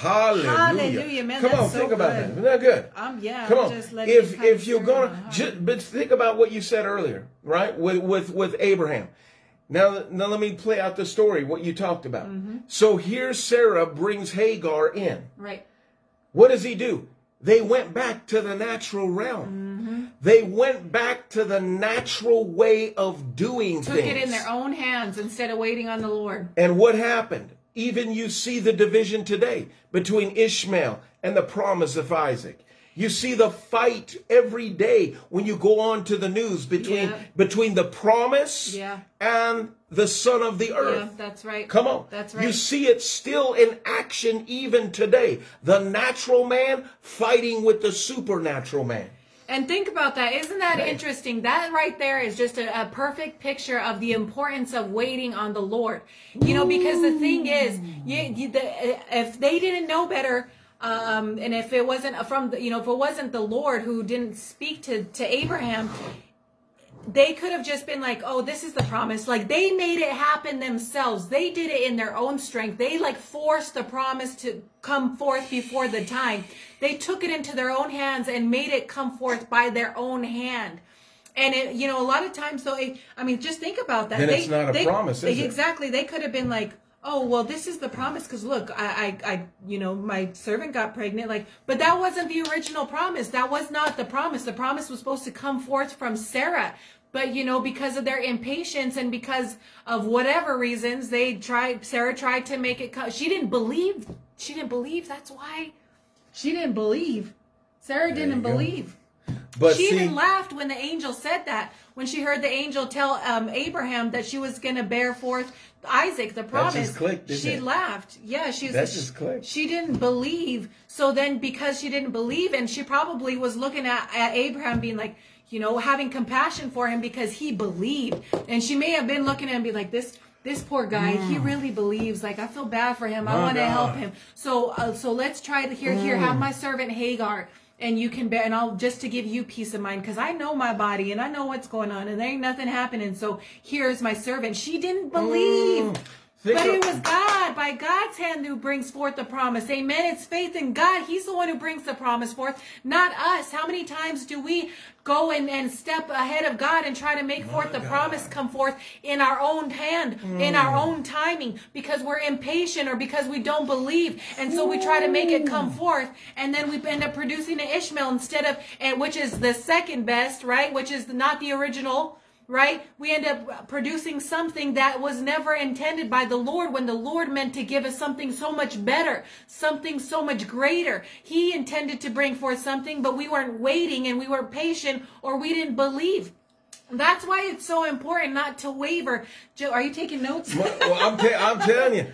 Hallelujah. Hallelujah, man, Come on, so think about that. Isn't that good? Um, yeah. Come I'm on. If if you're gonna, just, but think about what you said earlier, right? With with with Abraham. Now, now let me play out the story. What you talked about. Mm-hmm. So here, Sarah brings Hagar in. right. What does he do? They went back to the natural realm. Mm-hmm. They went back to the natural way of doing Took things. Took it in their own hands instead of waiting on the Lord. And what happened? Even you see the division today between Ishmael and the promise of Isaac. You see the fight every day when you go on to the news between Yeah. between the promise Yeah. and the son of the earth. Yeah, that's right. Come on. That's right. You see it still in action even today. The natural man fighting with the supernatural man. And think about that. Isn't that interesting? That right there is just a, a perfect picture of the importance of waiting on the Lord. You know, because the thing is, you, you, the, if they didn't know better, um, and if it wasn't from, the, you know, if it wasn't the Lord who didn't speak to to Abraham, they could have just been like, oh, this is the promise. Like they made it happen themselves. They did it in their own strength. They like forced the promise to come forth before the time. They took it into their own hands and made it come forth by their own hand. And it, you know, a lot of times though, it, I mean, just think about that. Then they, it's not a they- promise, is it? Exactly. They could have been like, oh, well, this is the promise because look, I, I, I, you know, my servant got pregnant. Like, but that wasn't the original promise. That was not the promise. The promise was supposed to come forth from Sarah. But you know, because of their impatience and because of whatever reasons, they tried. Sarah tried to make it. She didn't believe. She didn't believe. That's why. She didn't believe. Sarah didn't you go. believe. But she see, even laughed when the angel said that. When she heard the angel tell um, Abraham that she was going to bear forth Isaac, the promise. clicked, she it? laughed. Yeah, she was. That just clicked. She didn't believe. So then, because she didn't believe, and she probably was looking at, at Abraham, being like, you know, having compassion for him because he believed, and she may have been looking at him, and be like, this. This poor guy, he really believes. Like I feel bad for him. I Mm. Want to help him. So, uh, so let's try to here. Here, have my servant Hagar and you can bear and I'll just to give you peace of mind because I know my body and I know what's going on and there ain't nothing happening. So here's my servant. She didn't believe. Mm. Think But of- it was God, by God's hand, who brings forth the promise. Amen. It's faith in God. He's the one who brings the promise forth, not us. How many times do we go and, and step ahead of God and try to make forth the promise come forth in our own hand, in our own timing, because we're impatient or because we don't believe. And so we try to make it come forth, and then we end up producing an Ishmael instead of, and which is the second best, right? Which is not the original right? We end up producing something that was never intended by the Lord when the Lord meant to give us something so much better, something so much greater. He intended to bring forth something, but we weren't waiting and we weren't patient or we didn't believe. That's why it's so important not to waver. Joe, are you taking notes? well, I'm, ta- I'm telling you,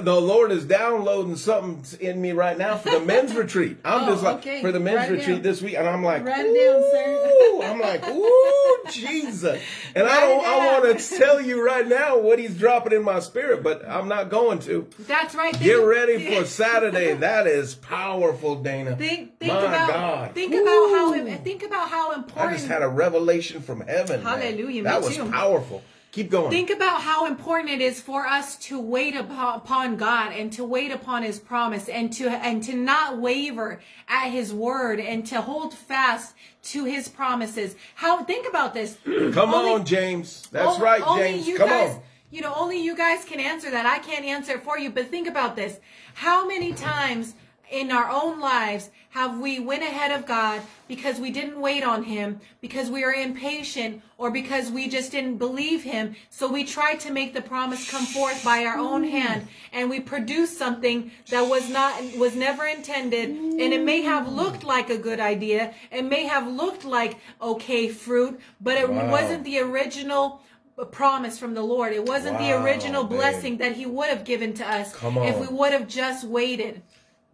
the Lord is downloading something in me right now for the men's retreat. I'm Oh, just like okay. for the men's Write retreat this week, and I'm like, Write it down, sir. ooh, I'm like, ooh, Jesus, and I don't, I want to tell you right now what He's dropping in my spirit, but I'm not going to. That's right. Get ready for Saturday. That is powerful, Dana. Think, think my about, God. think about how, think about how important. I just had a revelation from heaven. Man. Hallelujah, me That was too. powerful. Keep going. Think about how important it is for us to wait upon, God and to wait upon His promise and to and to not waver at His word and to hold fast to His promises. How think about this. Come Only- on, James. That's O- right, only James. you Come guys, on. You know, only you guys can answer that. I can't answer it for you. But think about this: How many times in our own lives have we went ahead of God because we didn't wait on Him, because we are impatient, or because we just didn't believe Him? So we tried to make the promise come forth by our own hand, and we produced something that was not was never intended, and it may have looked like a good idea, it may have looked like okay fruit, but it Wow. wasn't the original promise from the Lord. It wasn't the original blessing that He would have given to us if we would have just waited.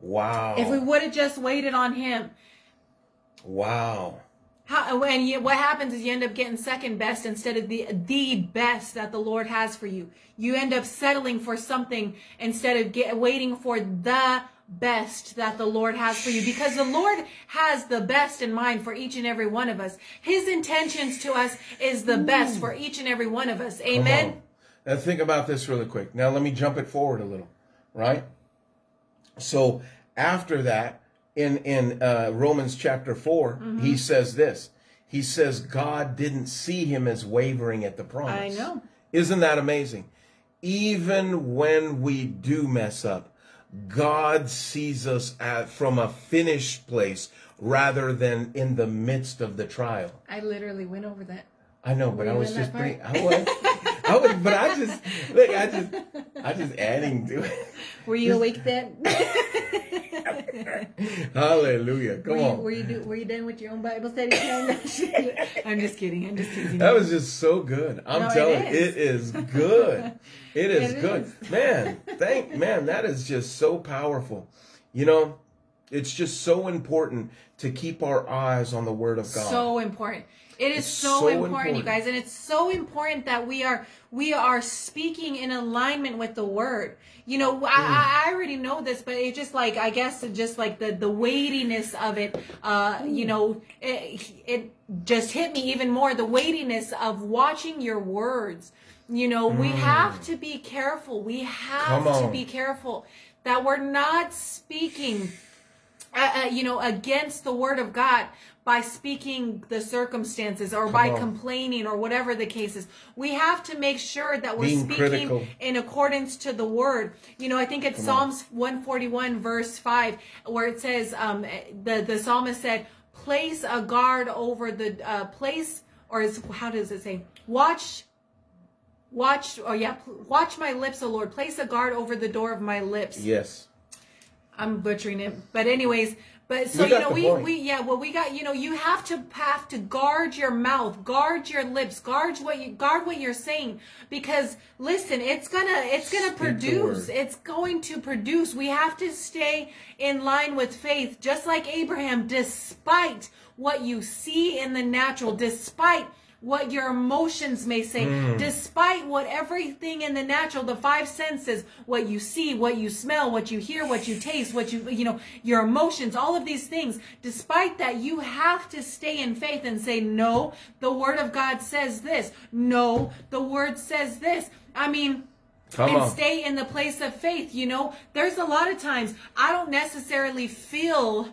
Wow. If we would have just waited on Him. wow. How, and you, what happens is you end up getting second best instead of the the best that the Lord has for you. You end up settling for something instead of get, waiting for the best that the Lord has for you because the Lord has the best in mind for each and every one of us. His intentions to us is the best for each and every one of us. Amen. Now think about this really quick. Now let me jump it forward a little, right? So after that, in in uh, Romans chapter 4 Mm-hmm. he says this. He says God didn't see him as wavering at the promise. I know. Isn't that amazing? Even when we do mess up, God sees us at, from a finished place rather than in the midst of the trial. I literally went over that. I know, but I was just bringing. I was, I was, but I just look. I just, I just adding to it. Were you awake then? Hallelujah! Come were, you, on. were you do, were you done with your own Bible study? I'm just kidding. I'm just teasing. That was just so good. I'm No, telling you, it is good. It is It good, is. man. Thank man. That is just so powerful. You know, it's just so important to keep our eyes on the Word of God. so important. It is so, so important, you guys, and it's so important that we are we are speaking in alignment with the word. You know, I, I I already know this, but it's just like I guess just like the the weightiness of it. Uh, you know, it, it just hit me even more. The weightiness of watching your words. You know, we have to be careful. We have Mm. To be careful that we're not speaking uh, uh, you know, against the word of God by speaking the circumstances or by on. complaining or whatever the case is. We have to make sure that we're Being speaking critical. in accordance to the word. You know, I think it's Psalms 141 verse 5 where it says um the the psalmist said, "Place a guard over the uh place or is how does it say? Watch Watch, oh yeah, watch my lips, O Lord. Place a guard over the door of my lips. yes, I'm butchering it, but anyways, but so We you know we point. we yeah well we got you know you have to have to guard your mouth, guard your lips, guard what you guard what you're saying because listen, it's gonna it's gonna Speak produce, it's going to produce. We have to stay in line with faith, just like Abraham, despite what you see in the natural, despite what your emotions may say, Hmm. despite what everything in the natural, the five senses, what you see, what you smell, what you hear, what you taste, what you, you know, your emotions, all of these things, despite that, you have to stay in faith and say, no, the word of God says this. No, the word says this. I mean, come and on. stay in the place of faith you know there's a lot of times i don't necessarily feel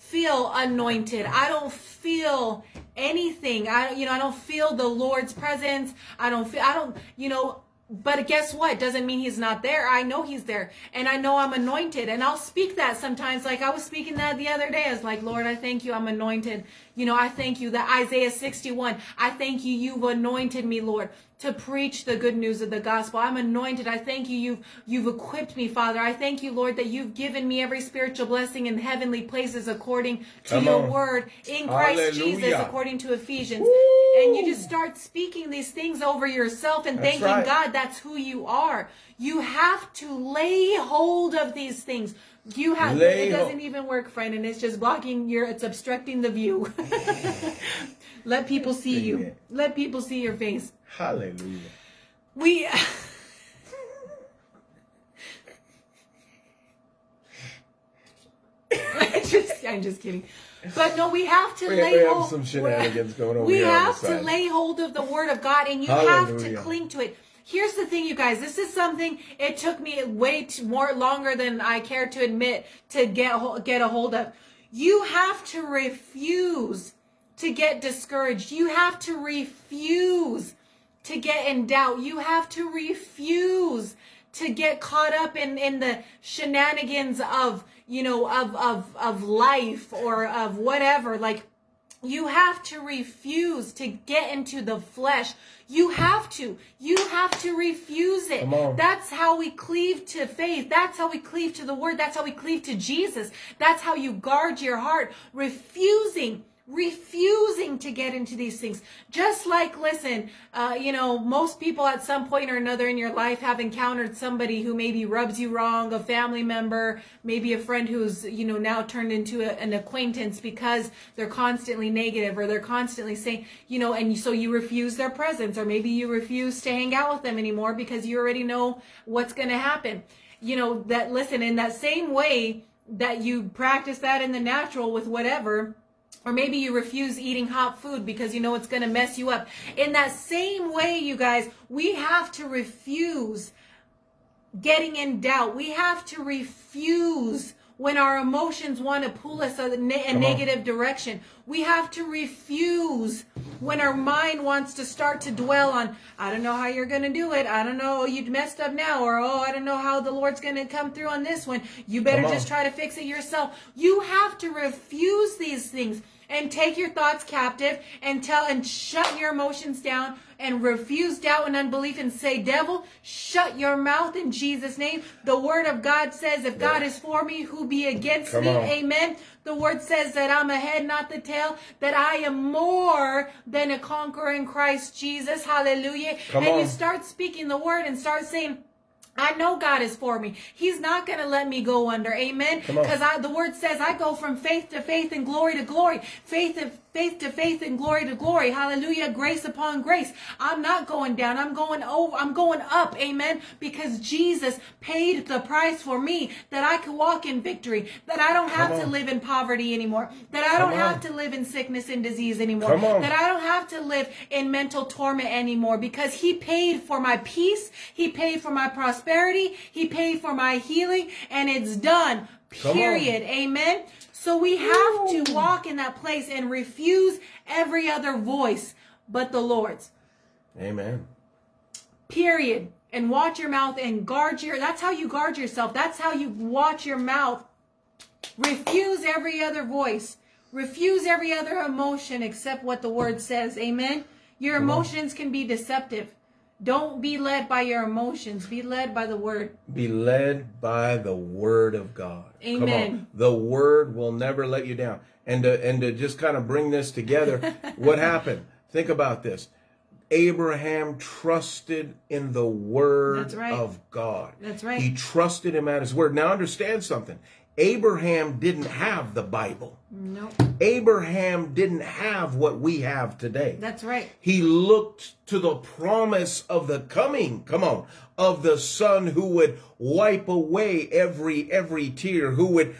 feel anointed. I don't feel anything. I you know i don't feel the lord's presence. I don't feel i don't you know but guess what? Doesn't mean he's not there. I know he's there and i know i'm anointed and i'll speak that sometimes. Like i was speaking that the other day. I was like lord i thank you. I'm anointed. You know i thank you that isaiah 61 i thank you. You've anointed me lord to preach the good news of the gospel. I'm anointed. I thank you. You've, you've equipped me, Father. I thank you, Lord, that you've given me every spiritual blessing in heavenly places according to Come your on. word in Christ Jesus, according to Ephesians. Woo. And you just start speaking these things over yourself and That's thanking right. God that's who you are. You have to lay hold of these things. You have Lay it doesn't even work, friend, and it's just blocking your it's obstructing the view. Let people see you. Let people see your face. Hallelujah. We I just, I'm just kidding. But no, we have to We- lay we have hold. some shenanigans going over we on have to lay hold of the word of God, and you have to cling to it. Here's the thing, you guys. This is something it took me way more longer than I care to admit to get get a hold of. You have to refuse to get discouraged. You have to refuse to get in doubt. You have to refuse to get caught up in, in the shenanigans of, you know, of, of, of life or of whatever. Like, you have to refuse to get into the flesh. You have to. You have to refuse it. That's how we cleave to faith. That's how we cleave to the word. That's how we cleave to Jesus. That's how you guard your heart. Refusing refusing to get into these things. Just like listen uh, you know most people at some point or another in your life have encountered somebody who maybe rubs you wrong a family member maybe a friend who's you know now turned into a, an acquaintance because they're constantly negative or they're constantly saying you know and so you refuse their presence or maybe you refuse to hang out with them anymore because you already know what's going to happen. You know that listen in that same way that you practice that in the natural with whatever or maybe you refuse eating hot food because you know it's going to mess you up. In that same way, you guys, we have to refuse getting in doubt. We have to refuse when our emotions want to pull us a, ne- a negative direction. We have to refuse when our mind wants to start to dwell on, I don't know how you're going to do it. I don't know, you messed up now. Or, oh, I don't know how the Lord's going to come through on this one. You better just try to fix it yourself. You have to refuse these things and take your thoughts captive and tell and shut your emotions down and refuse doubt and unbelief and say, Devil, shut your mouth in Jesus' name. The word of God says, if God is for me, who be against Come me? on. Amen. The word says that I'm a head, not the tail, that I am more than a conqueror in Christ Jesus. Hallelujah. Come and on. you start speaking the word and start saying, I know God is for me. He's not going to let me go under. Amen. Because I the word says I go from faith to faith and glory to glory. Faith to faith to faith and glory to glory. Hallelujah. Grace upon grace. I'm not going down. I'm going over. I'm going up. Amen. Because Jesus paid the price for me that I could walk in victory, that I don't have to live in poverty anymore, that I don't have to live in sickness and disease anymore, that I don't have to live in mental torment anymore because he paid for my peace. He paid for my prosperity. He paid for my healing and it's done. Period. Amen. So we have to walk in that place and refuse every other voice but the Lord's. Amen. Period. And watch your mouth and guard your that's how you guard yourself. That's how you watch your mouth. Refuse every other voice. Refuse every other emotion except what the word says. Amen. Your emotions can be deceptive. Don't be led by your emotions. Be led by the word. Be led by the word of God. Come Amen. on. The word will never let you down. And to, and to just kind of bring this together, what happened? Think about this. Abraham trusted in the word right. of God. That's right. He trusted him at his word. Now understand something. Abraham didn't have the Bible. No. Abraham didn't have what we have today. That's right. He looked to the promise of the coming, come on, of the son who would wipe away every every tear, who would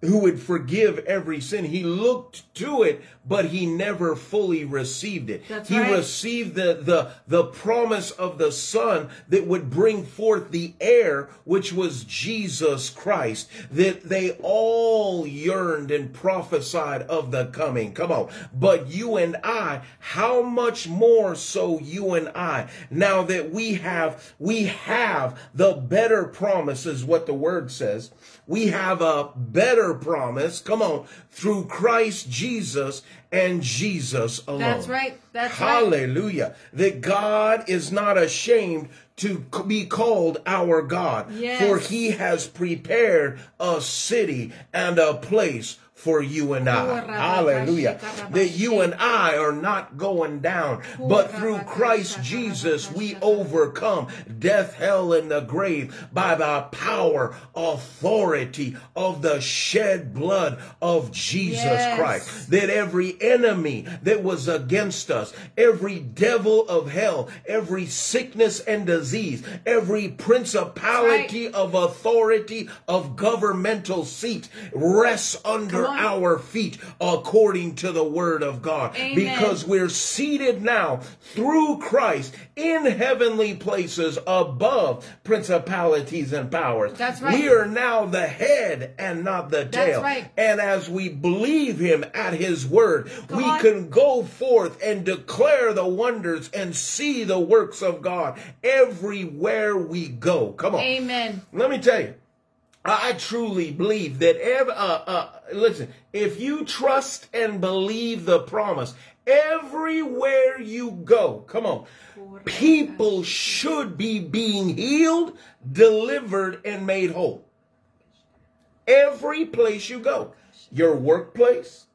who would forgive every sin. He looked to it, but he never fully received it. That's he right. received the, the, the promise of the son that would bring forth the heir, which was Jesus Christ, that they all yearned and prophesied of the coming. Come on. But you and I, how much more so you and I, now that we have, we have the better promises, what the word says. We have a better better promise, come on, through Christ Jesus and Jesus alone. That's right. That's right. Hallelujah. That God is not ashamed to be called our God. Yes. For he has prepared a city and a place for you and I. Oh, Hallelujah. That you and I are not going down, but through Christ Jesus we overcome death, hell, and the grave by the power, authority of the shed blood of Jesus Yes. Christ. That every enemy that was against us, every devil of hell, every sickness and disease, every principality of authority of governmental seat rests under. Our feet according to the word of God. Amen. Because we're seated now through Christ in heavenly places above principalities and powers. That's right. We are now the head and not the tail. right. And as we believe him at his word, Come we on. can go forth and declare the wonders and see the works of God everywhere we go. Come on. Amen. Let me tell you, I truly believe that ever, uh, uh, listen, if you trust and believe the promise, everywhere you go, come on, people should be being healed, delivered, and made whole. Every place you go, your workplace,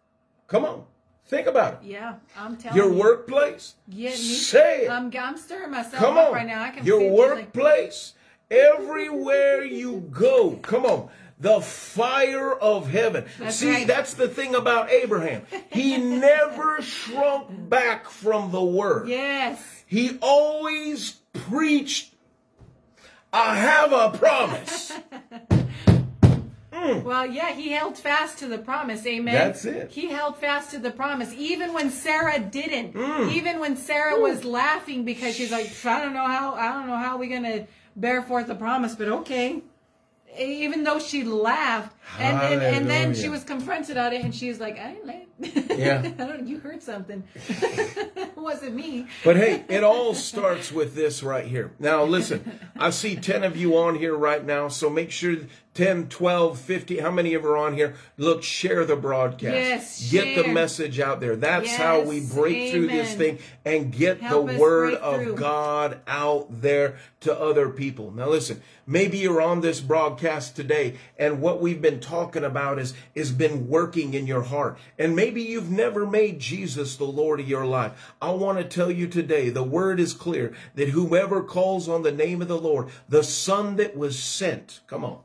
come on, think about it. Yeah, I'm telling Your you. Your workplace, Yeah, me- say it. I'm, I'm stirring myself Come up on. right now. I can Your feel it, like- workplace, everywhere you go. Come on. The fire of heaven. That's See, right. that's the thing about Abraham. He never shrunk back from the word. Yes. He always preached, I have a promise. Well, yeah, he held fast to the promise. Amen. That's it. He held fast to the promise, even when Sarah didn't. Mm. Even when Sarah was laughing because she's like, I don't know how, I don't know how we're gonna bear forth the promise, but okay. Even though she laughed, and and, and then she was confronted on it, and she's like, I ain't laugh. Yeah. I don't. You heard something. it wasn't me. But hey, it all starts with this right here. Now, listen, I see 10 of you on here right now, so make sure 10, 12, 50, how many of you are on here? Look, share the broadcast. Yes, Get the message out there. That's how we Yes, break through this thing and get Help the word of. God out there to other people. Now, listen, maybe you're on this broadcast today, and what we've been talking about is, is been working in your heart. And maybe you've never made Jesus the Lord of your life. I want to tell you today, the word is clear that whoever calls on the name of the Lord, the Son that was sent, come on,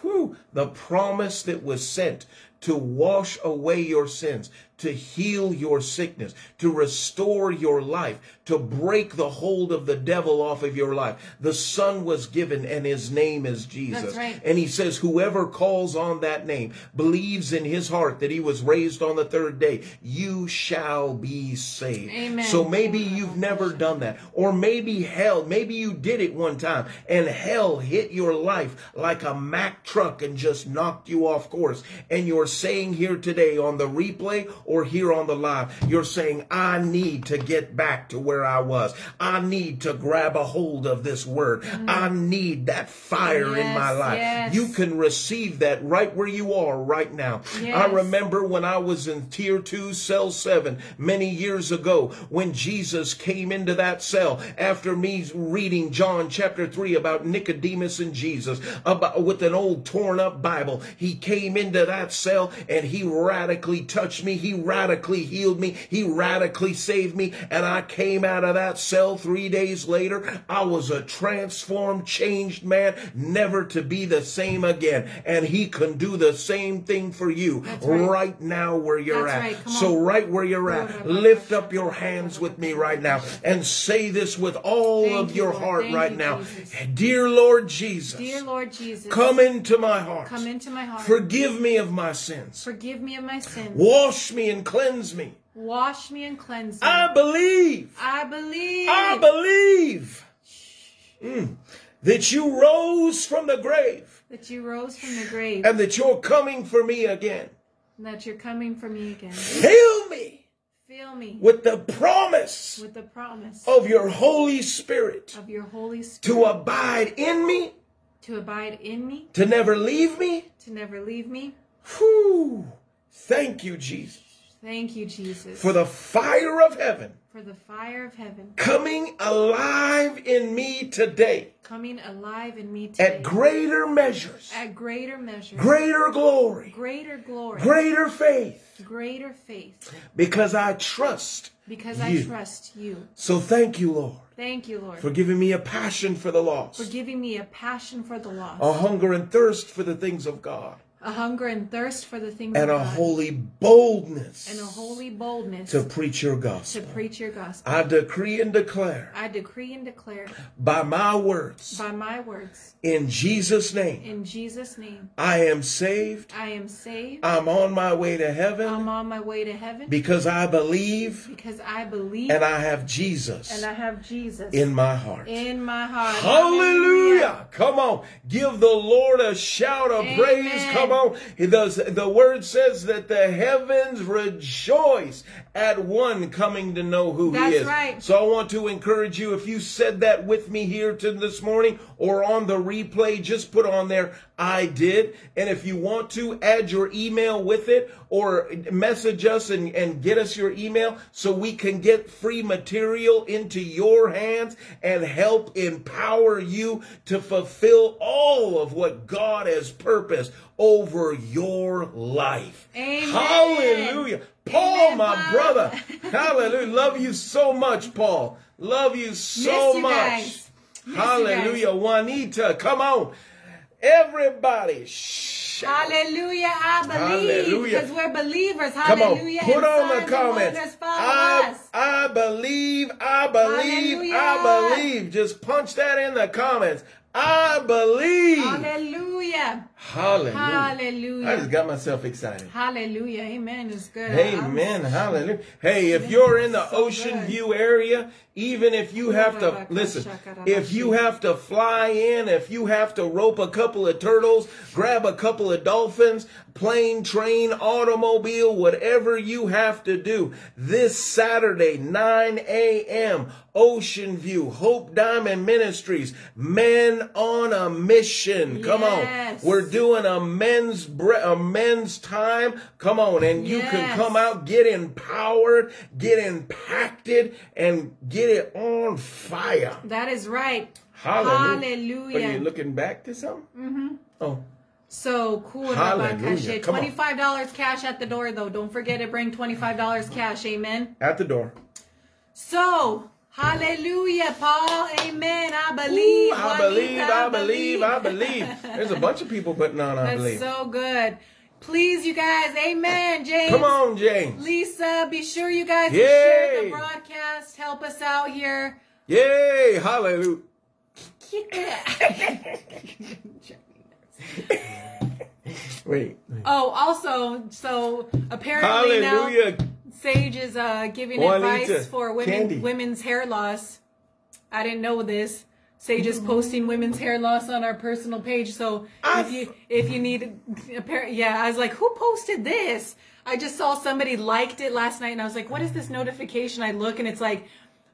whew, the promise that was sent to wash away your sins, to heal your sickness, to restore your life, to break the hold of the devil off of your life. The Son was given, and his name is Jesus. Right. And he says, Whoever calls on that name, believes in his heart that he was raised on the third day, you shall be saved. Amen. So maybe you've never done that. Or maybe hell, maybe you did it one time and hell hit your life like a Mack truck and just knocked you off course. And you're saying here today on the replay or here on the live, you're saying, I need to get back to where I was. I need to grab a hold of this word. I mm. need that fire in my life. yes. You can receive that right where you are right now. I remember when I was in tier two, cell seven, many years ago, when Jesus came into that cell after me reading John chapter three about Nicodemus and Jesus, about with an old torn up Bible. He came into that cell and he radically touched me. He radically healed me. He radically saved me. And I came out of that cell three days later. I was a transformed, changed man, never to be the same again. And he can do the same thing for you right. right now where you're That's at. right. So right where you're at, lift up your hands with me right now and say this with all Thank of you, your Lord. heart Thank right you, now. Jesus. Dear Lord Jesus, Dear Lord Jesus, come into my heart. come into my heart. Forgive me of my sins. Forgive me of my sins. Wash me and cleanse me. Wash me and cleanse me. I believe. I believe. I believe mm, that you rose from the grave that you rose from the grave and that you're coming for me again. and that you're coming for me again. Fill me Fill me with the promise with the promise of your Holy Spirit of your Holy Spirit to abide in me, to abide in me, to never leave me, to never leave me, Whew. Thank you, Jesus, Thank you, Jesus, for the fire of heaven. For the fire of heaven. Coming alive in me today. Coming alive in me today. at greater measures, at greater measures. greater glory, greater glory, greater faith, greater faith, because I trust because I trust you. So thank you, Lord, Thank you, Lord, for giving me a passion for the lost, for giving me a passion for the lost, a hunger and thirst for the things of God, a hunger and thirst for the things and of a God, holy boldness and a holy boldness to preach your gospel to preach your gospel. I decree and declare I decree and declare by my words by my words in Jesus' name, in Jesus' name, I am saved. I am saved. I'm on my way to heaven I'm on my way to heaven because I believe because I believe and I have Jesus and I have Jesus in my heart. in my heart. Hallelujah. Come on. Give the Lord a shout of Amen. praise. Come on. The, the word says that the heavens rejoice at one coming to know who That's he is. right. So I want to encourage you, if you said that with me here to this morning or on the replay, just put on there, I did. And if you want to add your email with it or message us and, and get us your email so we can get free material into your hands and help empower you to fulfill all of what God has purposed over your life. Amen. Hallelujah. Paul, Amen, my Bob. brother. Hallelujah. Love you so much, Paul. Love you so you much. guys. Miss you Hallelujah. Juanita, come on. Everybody. Shout. Hallelujah, I believe Hallelujah. because we're believers. Come on, Hallelujah. put on the comments. I, us. I believe, I believe, I believe. Just punch that in the comments. I believe. Hallelujah. Hallelujah. Hallelujah. I just got myself excited. Hallelujah. Amen. It's good. Amen. Hallelujah. Hey, if you're in the So Ocean good. View area, even if you have to listen, if you have to fly in, if you have to rope a couple of turtles, grab a couple of dolphins, plane, train, automobile, whatever you have to do, this Saturday, 9 a.m., Ocean View, Hope Diamond Ministries, Men on a Mission. Come Yes. on. We're doing a men's bre- a men's time. Come on, and you can come out, get empowered, get impacted, and get it on fire. That is right. Hallelujah. Are you looking back to something? Mm-hmm. Oh, So cool. Hallelujah. Twenty-five dollars cash at the door, though. Don't forget to bring twenty-five dollars cash. Amen. at the door. So, hallelujah, Paul. Amen. I Ooh, believe. I Juanita, believe, I believe, I believe. There's a bunch of people putting on I That's believe. so good. Please, you guys. Amen, James. Come on, James. Lisa, be sure you guys share the broadcast. Help us out here. Yay, hallelujah. Wait. oh, also, so apparently now Hallelujah. Sage is uh, giving Juanita, advice for women Candy. women's hair loss. I didn't know this. Sage is posting women's hair loss on our personal page. So I- if you if you need, appar- yeah, I was like, who posted this? I just saw somebody liked it last night, and I was like, what is this notification? I look, and it's like,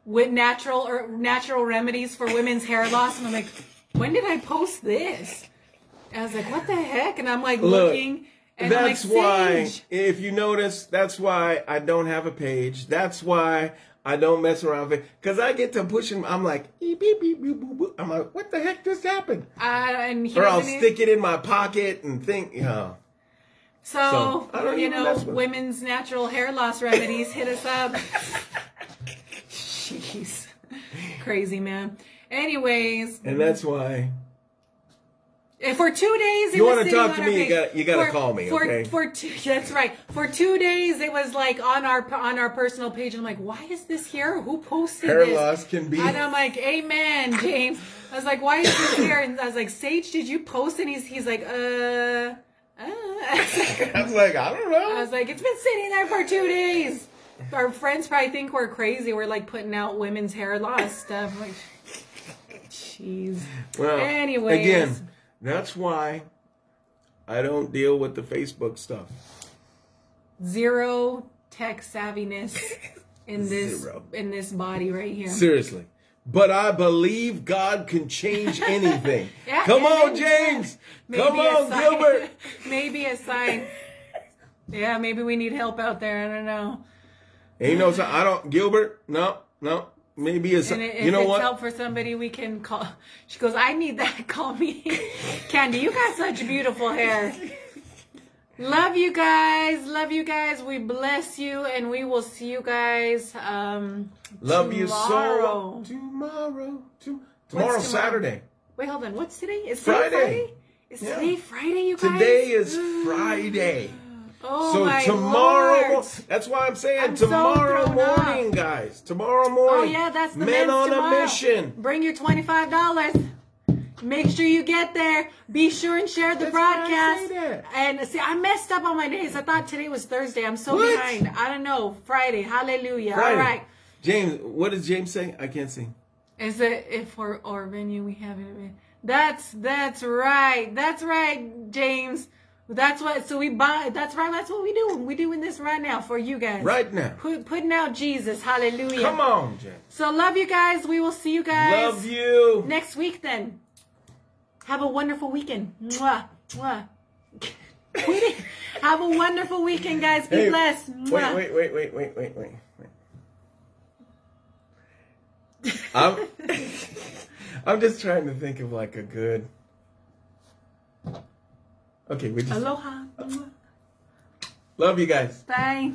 with natural or natural remedies for women's hair loss, and I'm like, when did I post this? I was like, what the heck? And I'm like Look, looking, and I'm like, That's why, if you notice, that's why I don't have a page. That's why I don't mess around with it. Because I get to pushing, I'm like, beep, beep, beep, beep, boop, boop. I'm like, what the heck just happened? Uh, and Or I'll stick it in my pocket and think, you know. So, So, you know, mess with it. women's natural hair loss remedies, hit us up. Jeez. Crazy, man. Anyways, And that's why. For two days it You wanna talk to me, you gotta- you gotta call me, for, okay? For two, that's right. For two days it was like on our on our personal page. I'm like, why is this here? Who posted Hair this? loss can be. And I'm like, Amen, James. I was like, why is this here? And I was like, Sage, did you post? And he's he's like, uh. uh. I was like, I don't know. I was like, it's been sitting there for two days. Our friends probably think we're crazy. We're like putting out women's hair loss stuff. I'm like, jeez. Well, Anyways. again, that's why I don't deal with the Facebook stuff. Zero tech savviness in this Zero. in this body right here. Seriously. but I believe God can change anything. Yeah, Come on, James. Come on, sign- Gilbert. maybe a sign. Yeah, maybe we need help out there. I don't know. Ain't no sign. I don't, Gilbert. No, no. Maybe it's, And if you know it's what? help for somebody, we can call. She goes, I need that. Call me. Candy, you got such beautiful hair. Love you guys. Love you guys. We bless you, and we will see you guys. Um, Love you so. tomorrow. Tomorrow. To, tomorrow, tomorrow? Saturday. Wait, hold on. What's today? Is Friday. Friday? Is Yeah. today Friday, you guys? Today is Friday. Oh so my tomorrow, Lord. that's why I'm saying I'm tomorrow thrown morning, off. guys. Tomorrow morning. Oh yeah, that's the Men on tomorrow. a mission. Bring your twenty-five dollars. Make sure you get there. Be sure and share the That's broadcast. And see, I messed up on my days. I thought today was Thursday. I'm so What? behind. I don't know. Friday. Hallelujah. Friday. All right. James, what does James say? I can't sing. Is it if for our venue we have it? That's that's right. That's right, James. That's what. So we buy. That's right. That's what we do. We doing this right now for you guys. Right now. Put, putting out Jesus. Hallelujah. Come on, James. So love you guys. We will see you guys Love you. next week. Then have a wonderful weekend. Mwah, mwah. Have a wonderful weekend, guys. Be Hey, blessed. Wait, Mwah. wait, wait, wait, wait, wait, wait. wait. I'm, I'm just trying to think of like a good. Okay, we just Aloha. Love you guys. Bye.